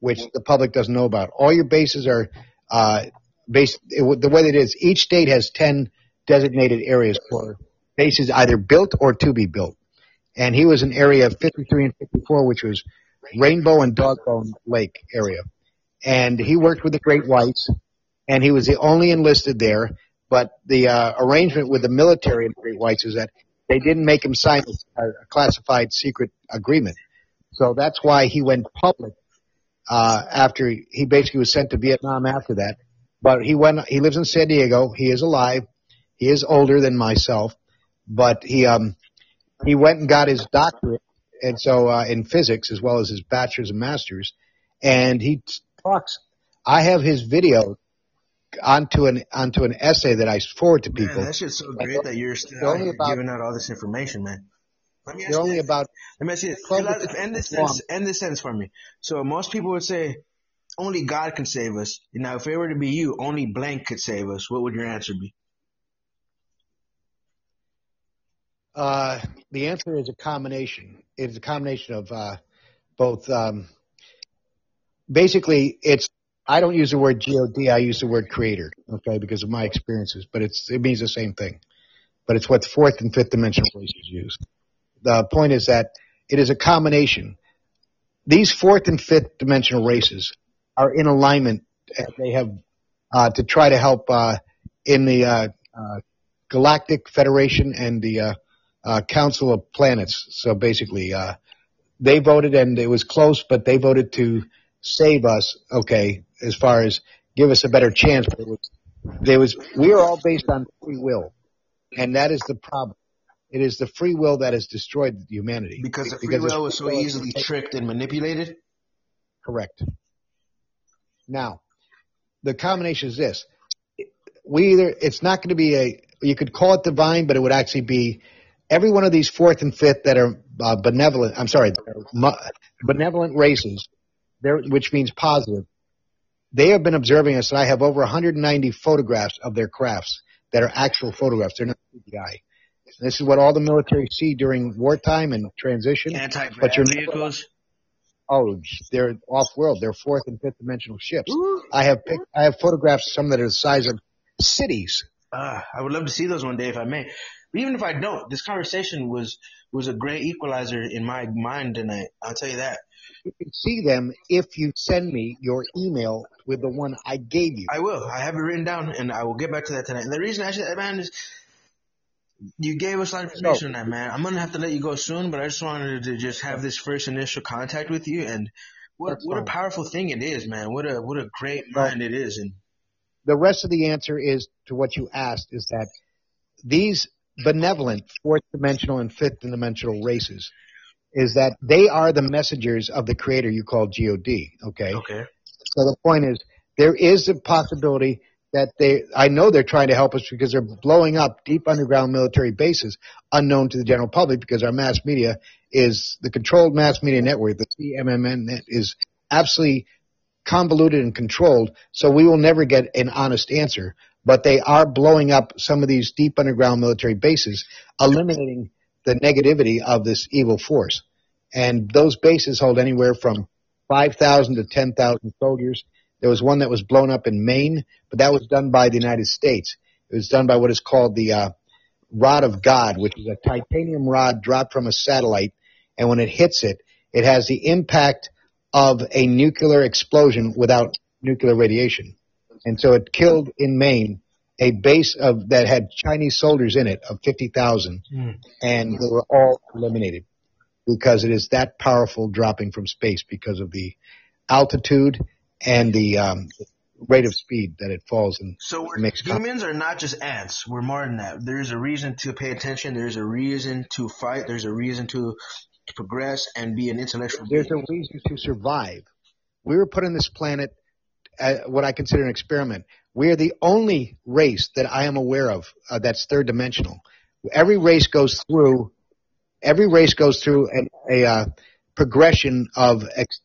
which the public doesn't know about. All your bases are uh, based it, the way that it is. Each state has 10 designated areas for bases either built or to be built. And he was in area 53 and 54, which was Rainbow and Dogbone Lake area. And he worked with the Great Whites, and he was the only enlisted there. But the uh, arrangement with the military and the Great Whites is that they didn't make him sign a, a classified secret agreement. So that's why he went public uh, after he, basically was sent to Vietnam after that. But he went. He lives in San Diego. He is alive. He is older than myself, but he um he went and got his doctorate, and so uh, in physics as well as his bachelor's and master's, and he talks. I have his video onto an onto an essay that I forward to people. Man, that shit's so great that you're still only about- giving out all this information, man. Let me ask only this. about Let me ask you this. 12 Let- End this sentence, end this sentence for me. So most people would say, only God can save us. Now, if it were to be you, only blank could save us. What would your answer be? Uh, the answer is a combination. It's a combination of uh, both. Um, basically, it's. I don't use the word God. I use the word creator. Okay, because of my experiences, but it's it means the same thing. But it's what fourth and fifth dimensional races use. The point is that it is a combination. These fourth and fifth dimensional races are in alignment. They have uh, to try to help uh, in the uh, uh, Galactic Federation and the uh, uh, Council of Planets. So basically, they voted, and it was close, but they voted to save us. Okay, as far as give us a better chance. But it was, there was we are all based on free will, and that is the problem. It is the free will that has destroyed humanity Because the free Because will was so easily tricked and manipulated. Correct. Now, the combination is this. We either, it's not going to be a, you could call it divine, but it would actually be every one of these fourth and fifth that are uh, benevolent, I'm sorry, that are mu- benevolent races, which means positive. They have been observing us, and I have over 190 photographs of their crafts that are actual photographs. They're not CGI. This is what all the military see during wartime and transition. but you're Anti-gravity vehicles. Oh, they're off world. They're fourth and fifth dimensional ships. I have pic- I have photographs of some that are the size of cities. Ah, I would love to see those one day if I may. But even if I don't, this conversation was was a great equalizer in my mind tonight. I'll tell you that. You can see them if you send me your email with the one I gave you. I will. I have it written down, and I will get back to that tonight. And the reason I said that, man, is you gave us a lot of information on that, man. I'm gonna have to let you go soon, but I just wanted to just have this first initial contact with you, and what That's what a powerful thing it is, man. What a what a great mind it is, and The rest of the answer is to what you asked is that these benevolent fourth dimensional and fifth dimensional races is that they are the messengers of the creator you call God. Okay. okay, So the point is, there is a possibility that they, I know they're trying to help us because they're blowing up deep underground military bases unknown to the general public because our mass media is the controlled mass media network, the CMMN net is absolutely convoluted and controlled. So we will never get an honest answer, but they are blowing up some of these deep underground military bases, eliminating the negativity of this evil force. And those bases hold anywhere from 5,000 to 10,000 soldiers. There was one that was blown up in Maine, but that was done by the United States. It was done by what is called the uh, Rod of God, which is a titanium rod dropped from a satellite, and when it hits it, it has the impact of a nuclear explosion without nuclear radiation. And so it killed in Maine a base of that had Chinese soldiers in it of 50,000 and they were all eliminated because it is that powerful dropping from space because of the altitude and the um, rate of speed that it falls in. So we're, makes con- humans are not just ants. We're more than that. There's a reason to pay attention. There's a reason to fight. There's a reason to, to progress and be an intellectual. There's being. a reason to survive. We were put on this planet at what I consider an experiment. We are the only race that I am aware of uh, that's third dimensional. Every race goes through, every race goes through an, a uh, progression of ex,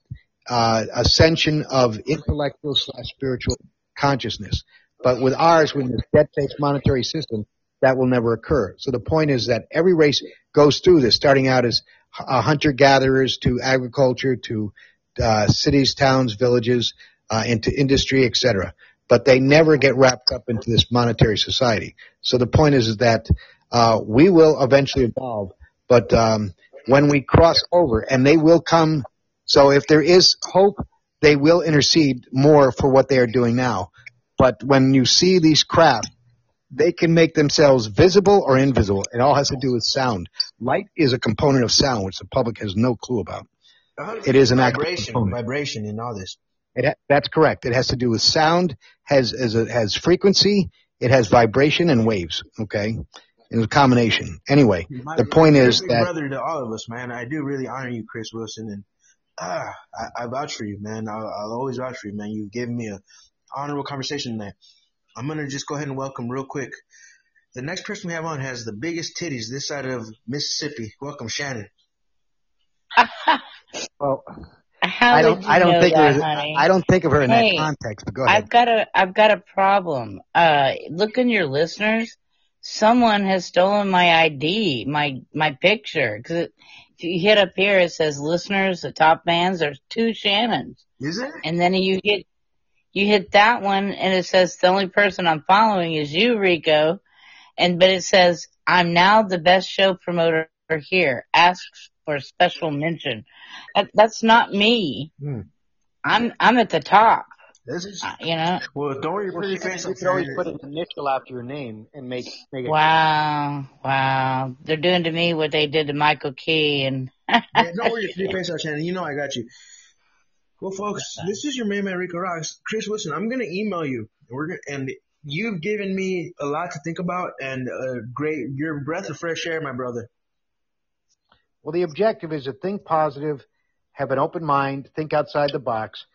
uh, ascension of intellectual slash spiritual consciousness. But with ours, with this debt-based monetary system, that will never occur. So the point is that every race goes through this, starting out as hunter-gatherers to agriculture to uh, cities, towns, villages, uh, into industry, etc. But they never get wrapped up into this monetary society. So the point is, is that uh, we will eventually evolve, but um, when we cross over, and they will come. So if there is hope, they will intercede more for what they are doing now. But when you see these craft, they can make themselves visible or invisible. It all has to do with sound. Light is a component of sound, which the public has no clue about. It is an vibration, component. vibration in all this. It ha- that's correct. It has to do with sound, has has a, has frequency, it has vibration and waves. Okay, it's a combination. Anyway, My- the point you're a is big that brother to all of us, man. I do really honor you, Chris Wilson, and ah, I, I vouch for you, man. I'll, I'll always vouch for you, man. You've given me a honorable conversation tonight. I'm gonna just go ahead and welcome real quick. The next person we have on has the biggest titties this side of Mississippi. Welcome, Shannon. well, How I don't I don't think that, honey? I don't think of her in Hey, that context. But go ahead. I've got a I've got a problem. Uh, look in your listeners. Someone has stolen my ID, my my picture. Because if you hit up here, it says listeners, the top bands. There's two Shannons, Is it? and then you hit you hit that one, and it says the only person I'm following is you, Rico. And but it says I'm now the best show promoter here. Asks for a special mention. That, that's not me. Hmm. I'm I'm at the top. This is, you know. Well, don't worry your pretty you face. could always put an initial after your name and make make it. Wow, wow. They're doing to me what they did to Michael Key and Yeah, don't worry your pretty face out, Shannon. You know I got you. Well, folks, this is your main man Rico Roxx, Chris Wilson. I'm gonna email you. We're gonna and you've given me a lot to think about and a great. Your breath of fresh air, my brother. Well, the objective is to think positive, have an open mind, think outside the box,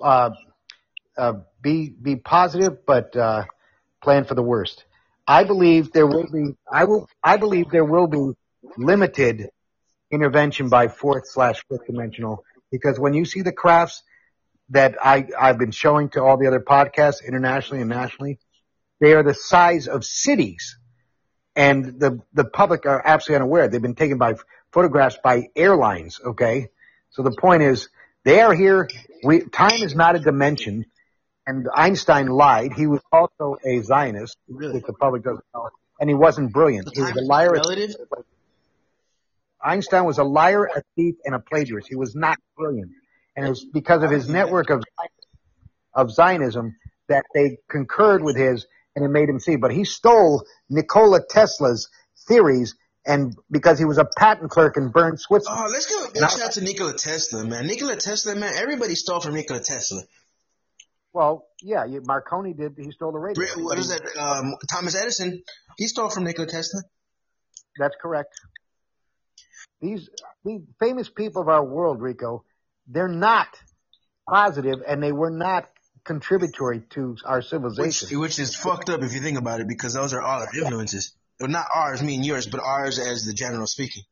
uh, uh, be be positive, but uh, plan for the worst. I believe there will be. I will. I believe there will be limited intervention by fourth slash fifth dimensional because when you see the crafts that I I've been showing to all the other podcasts internationally and nationally, they are the size of cities and the the public are absolutely unaware. They've been taken by photographs by airlines. Okay, so the point is they are here. We time is not a dimension, and Einstein lied. He was also a Zionist, which the public doesn't know, and he wasn't brilliant. He was a liar. Relative. Einstein was a liar, a thief, and a plagiarist. He was not brilliant, and it was because of his network of of Zionism that they concurred with his, and it made him see. But he stole Nikola Tesla's theories and because he was a patent clerk in Bern, Switzerland. Oh, let's give a big shout out to Nikola Tesla, man. Nikola Tesla, man. Everybody stole from Nikola Tesla. Well, yeah, you, Marconi did. He stole the radio. What is that? Um, Thomas Edison. He stole from Nikola Tesla. That's correct. These these famous people of our world, Rico, they're not positive, and they were not contributory to our civilization. which is fucked up if you think about it, because those are all our influences. Well, not ours, me and yours, but ours as the general speaking.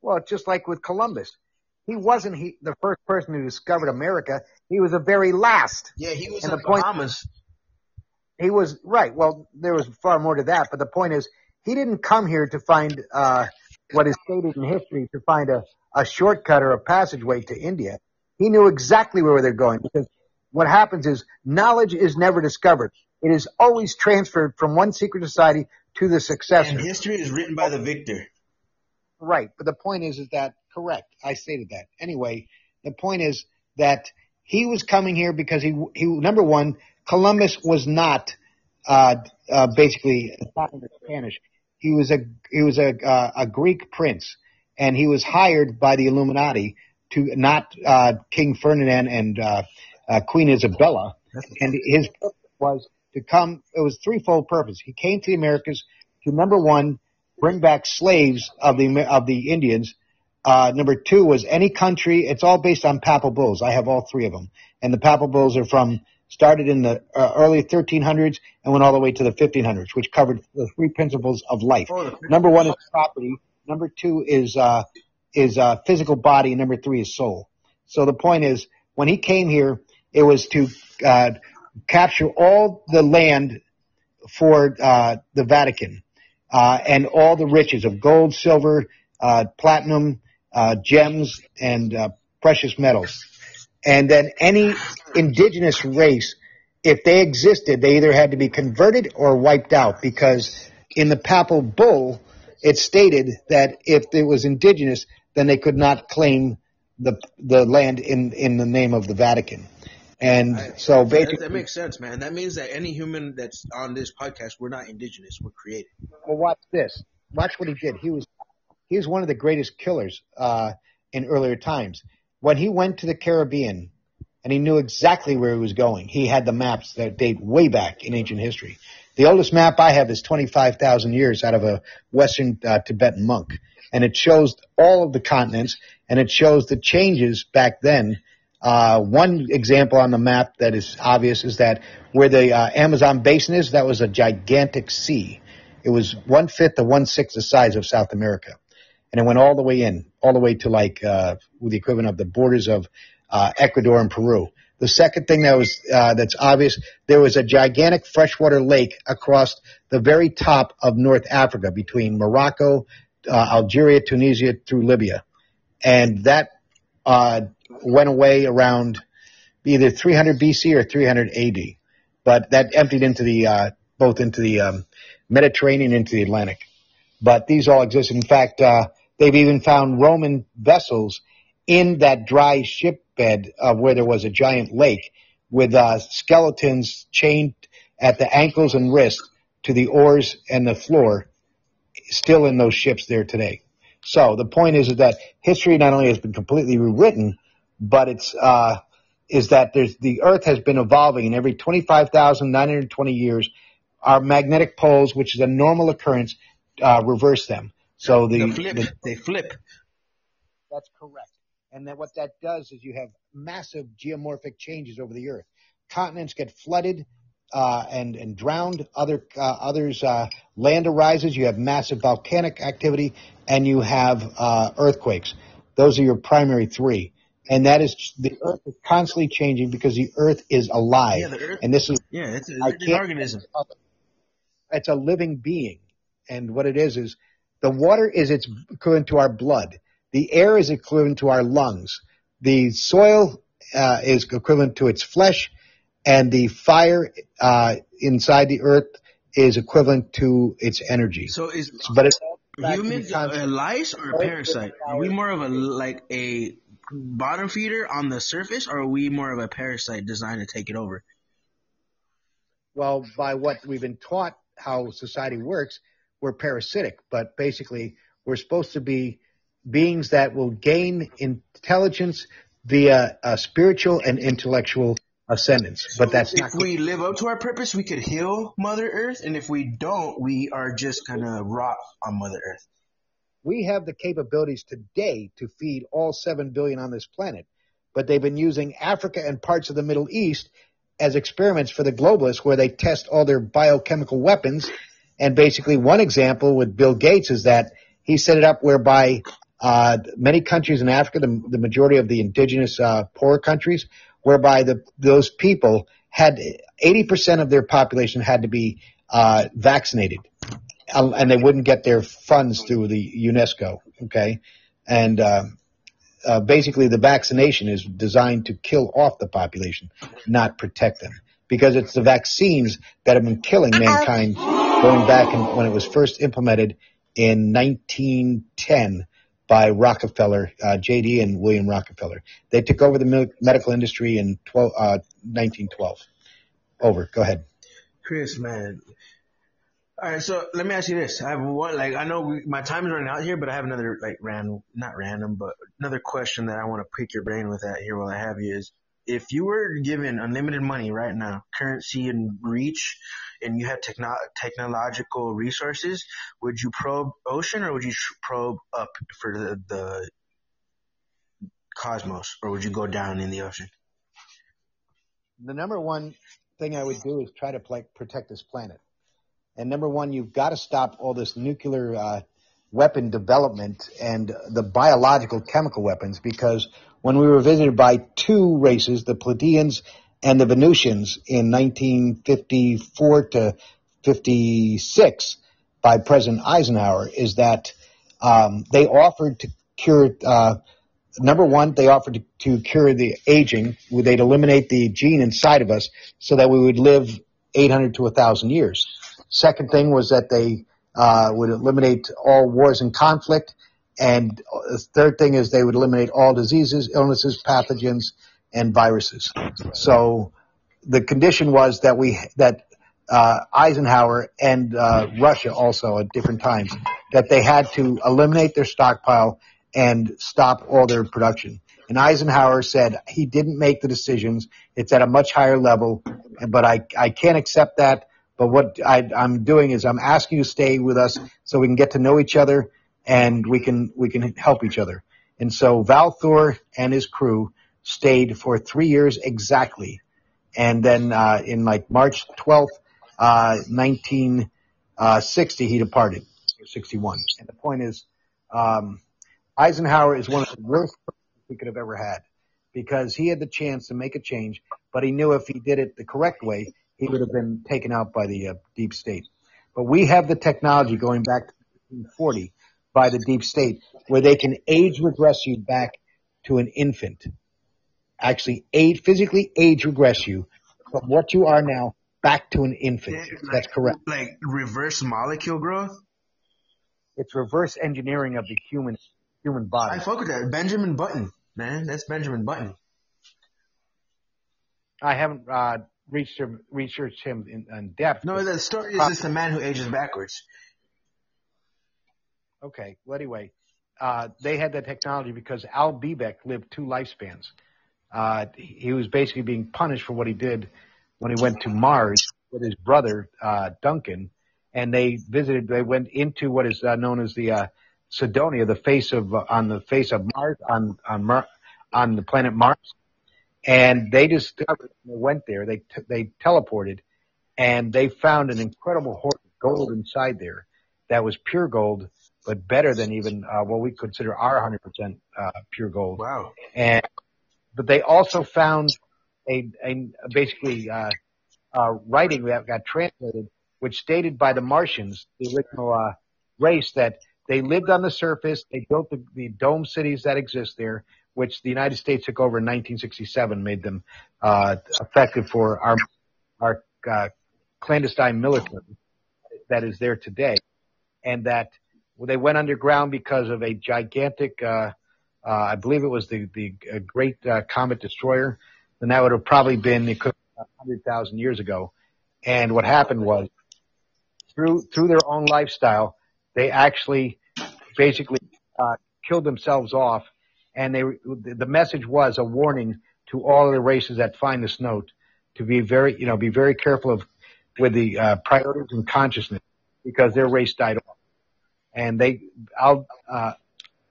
Well, just like with Columbus, he wasn't he the first person who discovered America. He was the very last. Yeah, he was And in the the point- Bahamas. He was right. Well, there was far more to that, but the point is, he didn't come here to find uh, what is stated in history to find a, a shortcut or a passageway to India. He knew exactly where they're going because what happens is knowledge is never discovered. It is always transferred from one secret society to the successor. And history is written by the victor. Right, but the point is, is that correct? I stated that. Anyway, the point is that he was coming here because he, he number one, Columbus was not uh, uh, basically Spanish. He was a he was a uh, a Greek prince, and he was hired by the Illuminati to not uh, King Ferdinand and uh, Queen Isabella, and his purpose was to come. It was threefold purpose. He came to the Americas to number one, bring back slaves of the of the Indians. Uh, number two was any country. It's all based on papal bulls. I have all three of them, and the papal bulls are from started in the uh, early 1300s and went all the way to the 1500s, which covered the three principles of life. Number one is property. Number two is uh, is uh, physical body. And number three is soul. So the point is, when he came here, it was to uh, capture all the land for uh, the Vatican uh, and all the riches of gold, silver, uh, platinum, uh, gems, and uh, precious metals. And then any indigenous race, if they existed, they either had to be converted or wiped out because in the papal bull, it stated that if it was indigenous, then they could not claim the the land in in the name of the Vatican. And so That, basically, that makes sense, man. That means that any human that's on this podcast, we're not indigenous, we're created. Well, watch this. Watch what he did. He was he was one of the greatest killers uh, in earlier times. When he went to the Caribbean, and he knew exactly where he was going. He had the maps that date way back in ancient history. The oldest map I have is 25,000 years out of a Western uh, Tibetan monk, and it shows all of the continents, and it shows the changes back then. Uh, one example on the map that is obvious is that where the uh, Amazon basin is, that was a gigantic sea. It was one fifth to one sixth the size of South America, and it went all the way in, all the way to like uh, the equivalent of the borders of uh, Ecuador and Peru. The second thing that was uh, that's obvious, there was a gigantic freshwater lake across the very top of North Africa between Morocco, uh, Algeria, Tunisia through Libya, and that uh, went away around either 300 BC or 300 AD. But that emptied into the uh, both into the um, Mediterranean into the Atlantic. But these all exist. In fact, uh, they've even found Roman vessels in that dry ship bed uh, where there was a giant lake with uh, skeletons chained at the ankles and wrists to the oars and the floor, still in those ships there today. So the point is, is that history not only has been completely rewritten, but it's uh, is that there's the Earth has been evolving, and every 25,920 years, our magnetic poles, which is a normal occurrence, uh, reverse them. So the, They flip. the they flip. that's correct. And then what that does is you have massive geomorphic changes over the earth. Continents get flooded uh, and and drowned. Other uh, others uh, land arises. You have massive volcanic activity, and you have uh, earthquakes. Those are your primary three. And that is the earth is constantly changing because the earth is alive. Yeah, the Earth- and this is Yeah, it's a can't- organism. it's a living being. And what it is is the water is its equivalent to our blood. The air is equivalent to our lungs. The soil uh, is equivalent to its flesh, and the fire uh, inside the earth is equivalent to its energy. So is but it's all back to humans a lice or a parasite? Are we more of a like a bottom feeder on the surface, or are we more of a parasite designed to take it over? well, by what we've been taught how society works, we're parasitic, but basically we're supposed to be beings that will gain intelligence via a spiritual and intellectual ascendance. But that's if we live up to our purpose, we could heal Mother Earth, and if we don't, we are just gonna rot on Mother Earth. We have the capabilities today to feed all 7 billion on this planet, but they've been using Africa and parts of the Middle East as experiments for the globalists where they test all their biochemical weapons. And basically one example with Bill Gates is that he set it up whereby uh, many countries in Africa, the, the majority of the indigenous uh, poor countries, whereby the, those people had 80% of their population had to be uh, vaccinated, and they wouldn't get their funds through the UNESCO. Okay, and uh, uh, basically the vaccination is designed to kill off the population, not protect them, because it's the vaccines that have been killing mankind going back in, when it was first implemented in 1910 by Rockefeller, uh, JD and William Rockefeller. They took over the mil- medical industry in 12, uh, 1912. Over. Go ahead. Chris, man. All right, so let me ask you this: I have one, like, I know we, my time is running out here, but I have another, like, random, not random, but another question that I want to pick your brain with that here while I have you is, if you were given unlimited money right now, currency and reach, and you had techno- technological resources, would you probe ocean or would you probe up for the, the cosmos, or would you go down in the ocean? the number one thing I would do is try to pl- protect this planet. And number one, you've got to stop all this nuclear uh, weapon development and the biological chemical weapons because when we were visited by two races, the Pleiadians and the Venusians in 1954 to 56 by President Eisenhower, is that um, they offered to cure uh, number one, they offered to, to cure the aging. They'd eliminate the gene inside of us so that we would live 800 to 1,000 years. Second thing was that they uh, would eliminate all wars and conflict. And the third thing is they would eliminate all diseases, illnesses, pathogens, and viruses. So the condition was that we that uh, Eisenhower and uh, Russia also at different times that they had to eliminate their stockpile and stop all their production. And Eisenhower said he didn't make the decisions. It's at a much higher level, but I, I can't accept that. But what I, I'm doing is I'm asking you to stay with us so we can get to know each other and we can, we can help each other. And so Val Thor and his crew stayed for three years exactly. And then, uh, in like March 12th, uh, 1960, he departed, 61. And the point is, um, Eisenhower is one of the worst we could have ever had because he had the chance to make a change, but he knew if he did it the correct way, he would have been taken out by the uh, deep state. But we have the technology going back to 1940 by the deep state where they can age regress you back to an infant. Actually, age, physically age regress you from what you are now back to an infant. That's correct. Like reverse molecule growth? It's reverse engineering of the human human body. I fuck with that. Benjamin Button, man. That's Benjamin Button. I haven't uh, researched him, researched him in, in depth. No, the story is just a man who ages backwards. Okay. Well, anyway, uh, they had that technology because Al Bielek lived two lifespans. Uh, he was basically being punished for what he did when he went to Mars with his brother uh, Duncan, and they visited. They went into what is uh, known as the uh, Cydonia, the face of uh, on the face of Mars on on Mar- on the planet Mars, and they discovered. They went there. They t- they teleported, and they found an incredible hoard of gold inside there that was pure gold, but better than even uh, what we consider our 100% uh, pure gold. Wow. And but they also found a, a basically uh, uh, writing that got translated, which stated by the Martians, the original uh, race, that they lived on the surface. They built the, the dome cities that exist there, which the United States took over in 1967, made them uh, effective for our our uh, clandestine military that is there today, and that they went underground because of a gigantic, uh, uh, I believe it was the the uh, Great uh, Comet Destroyer, and that would have probably been the equivalent of 100,000 years ago. And what happened was through through their own lifestyle, they actually basically killed themselves off, and they the message was a warning to all of the races that find this note to be very you know be very careful of with the uh, priorities and consciousness because their race died off, and they Al uh,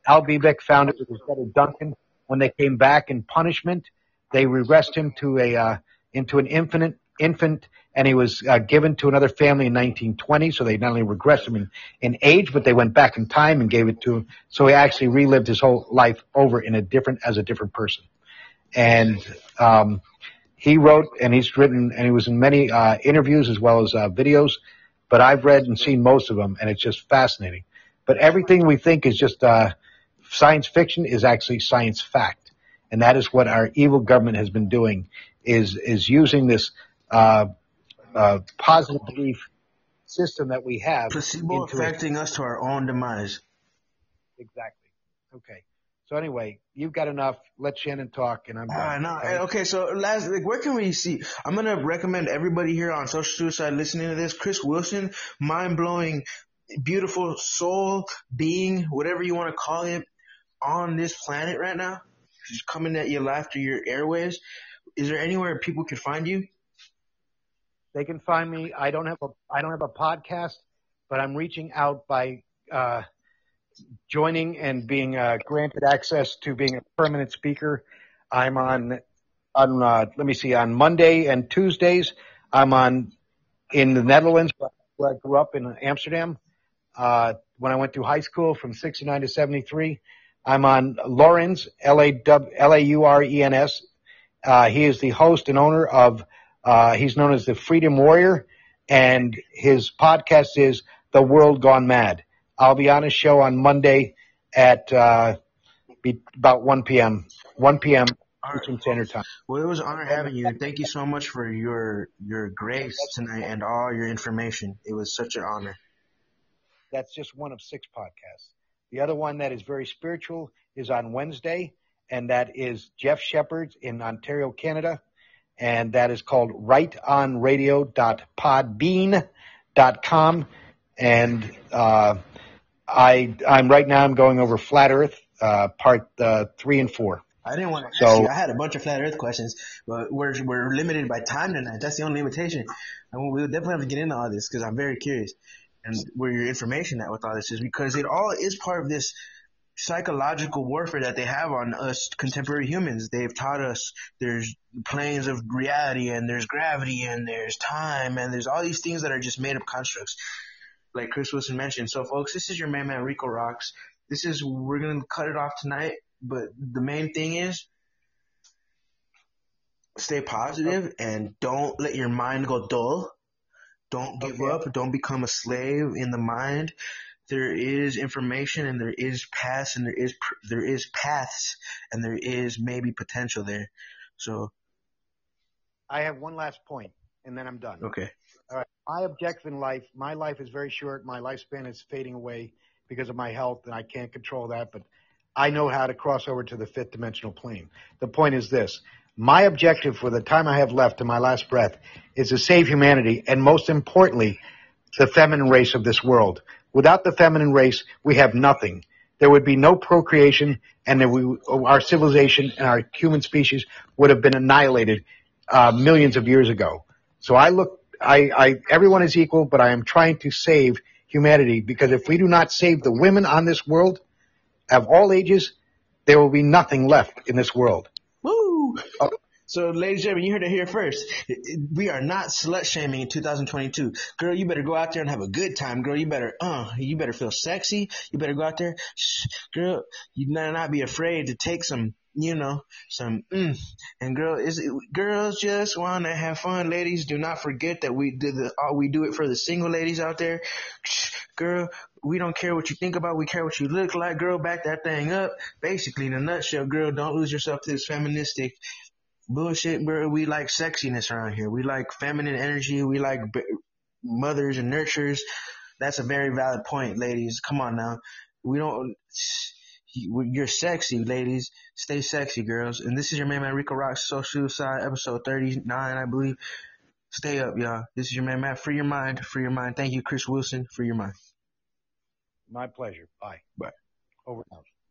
Al Bielek found it with his brother Duncan when they came back in punishment. They regressed him to a uh, into an infinite infant, and he was uh, given to another family in 1920. So they not only regressed him in, in age, but they went back in time and gave it to him. So he actually relived his whole life over in a different as a different person. And um, he wrote, and he's written, and he was in many uh, interviews as well as uh, videos. But I've read and seen most of them, and it's just fascinating. But everything we think is just uh, science fiction is actually science fact, and that is what our evil government has been doing is is using this uh, uh, positive belief system that we have. Placebo affecting us to our own demise. Exactly. Okay. So anyway, you've got enough. Let Shannon talk, and I'm Ah, done. no. eh, Okay, so last, like, where can we see? I'm gonna recommend everybody here on Social Suicide listening to this. Chris Wilson, mind blowing, beautiful soul being, whatever you want to call it, on this planet right now. He's coming at you live through your airways. Is there anywhere people can find you? They can find me. I don't have a I don't have a podcast, but I'm reaching out by uh, joining and being uh, granted access to being a permanent speaker. I'm on on uh, let me see on Monday and Tuesdays. I'm on in the Netherlands where I grew up in Amsterdam. Uh, when I went through high school from 69 to 73, I'm on Lawrence L A W L A U R E N S. Uh, he is the host and owner of uh, he's known as the Freedom Warrior, and his podcast is The World Gone Mad. I'll be on his show on Monday at uh, be about 1 p.m. 1 p.m. Eastern Standard Time. Well, it was an honor having you, and thank you so much for your your grace tonight and all your information. It was such an honor. That's just one of six podcasts. The other one that is very spiritual is on Wednesday, and that is Jeff Shepard's in Ontario, Canada, and that is called rightonradio.podbean.com. And uh, I I'm right now I'm going over Flat Earth uh, part uh, three and four. I didn't want to So- you. I had a bunch of flat Earth questions, but we're we're limited by time tonight. That's the only limitation. And we'll definitely have to get into all this because I'm very curious, and where your information at with all this is because it all is part of this psychological warfare that they have on us contemporary humans. They've taught us there's planes of reality and there's gravity and there's time and there's all these things that are just made up constructs, like Chris Wilson mentioned. So, folks, this is your man, man Rico Roxx. This is we're gonna cut it off tonight, but the main thing is stay positive and don't let your mind go dull. Don't give up. Don't become a slave in the mind. There is information and there is paths and there is pr- there is paths and there is maybe potential there. So I have one last point, and then I'm done. okay. All right. My objective in life, my life is very short. My lifespan is fading away because of my health, and I can't control that. But I know how to cross over to the fifth dimensional plane. The point is this. My objective for the time I have left to my last breath is to save humanity, and most importantly, the feminine race of this world. Without the feminine race, we have nothing. There would be no procreation, and we, our civilization and our human species would have been annihilated uh, millions of years ago. So I look, I, I, everyone is equal, but I am trying to save humanity because if we do not save the women on this world of all ages, there will be nothing left in this world. Woo! So, ladies and gentlemen, you heard it here first. We are not slut shaming in 2022. Girl, you better go out there and have a good time. Girl, you better, uh, you better feel sexy. You better go out there. Girl, you better not be afraid to take some, you know, some, mm. And girl, is it, girls just want to have fun. Ladies, do not forget that we did the, uh, we do it for the single ladies out there. Girl, we don't care what you think about. We care what you look like. Girl, back that thing up. Basically, in a nutshell, girl, don't lose yourself to this feministic bullshit, bro. We like sexiness around here. We like feminine energy. We like b- mothers and nurtures. That's a very valid point, ladies. Come on now. We don't. You're sexy, ladies. Stay sexy, girls. And this is your man, man Rico Rock, Social Suicide, episode 39, I believe. Stay up, y'all. This is your man Matt. Free your mind. Free your mind. Thank you, Chris Wilson. Free your mind. My pleasure. Bye. Bye. Over and out.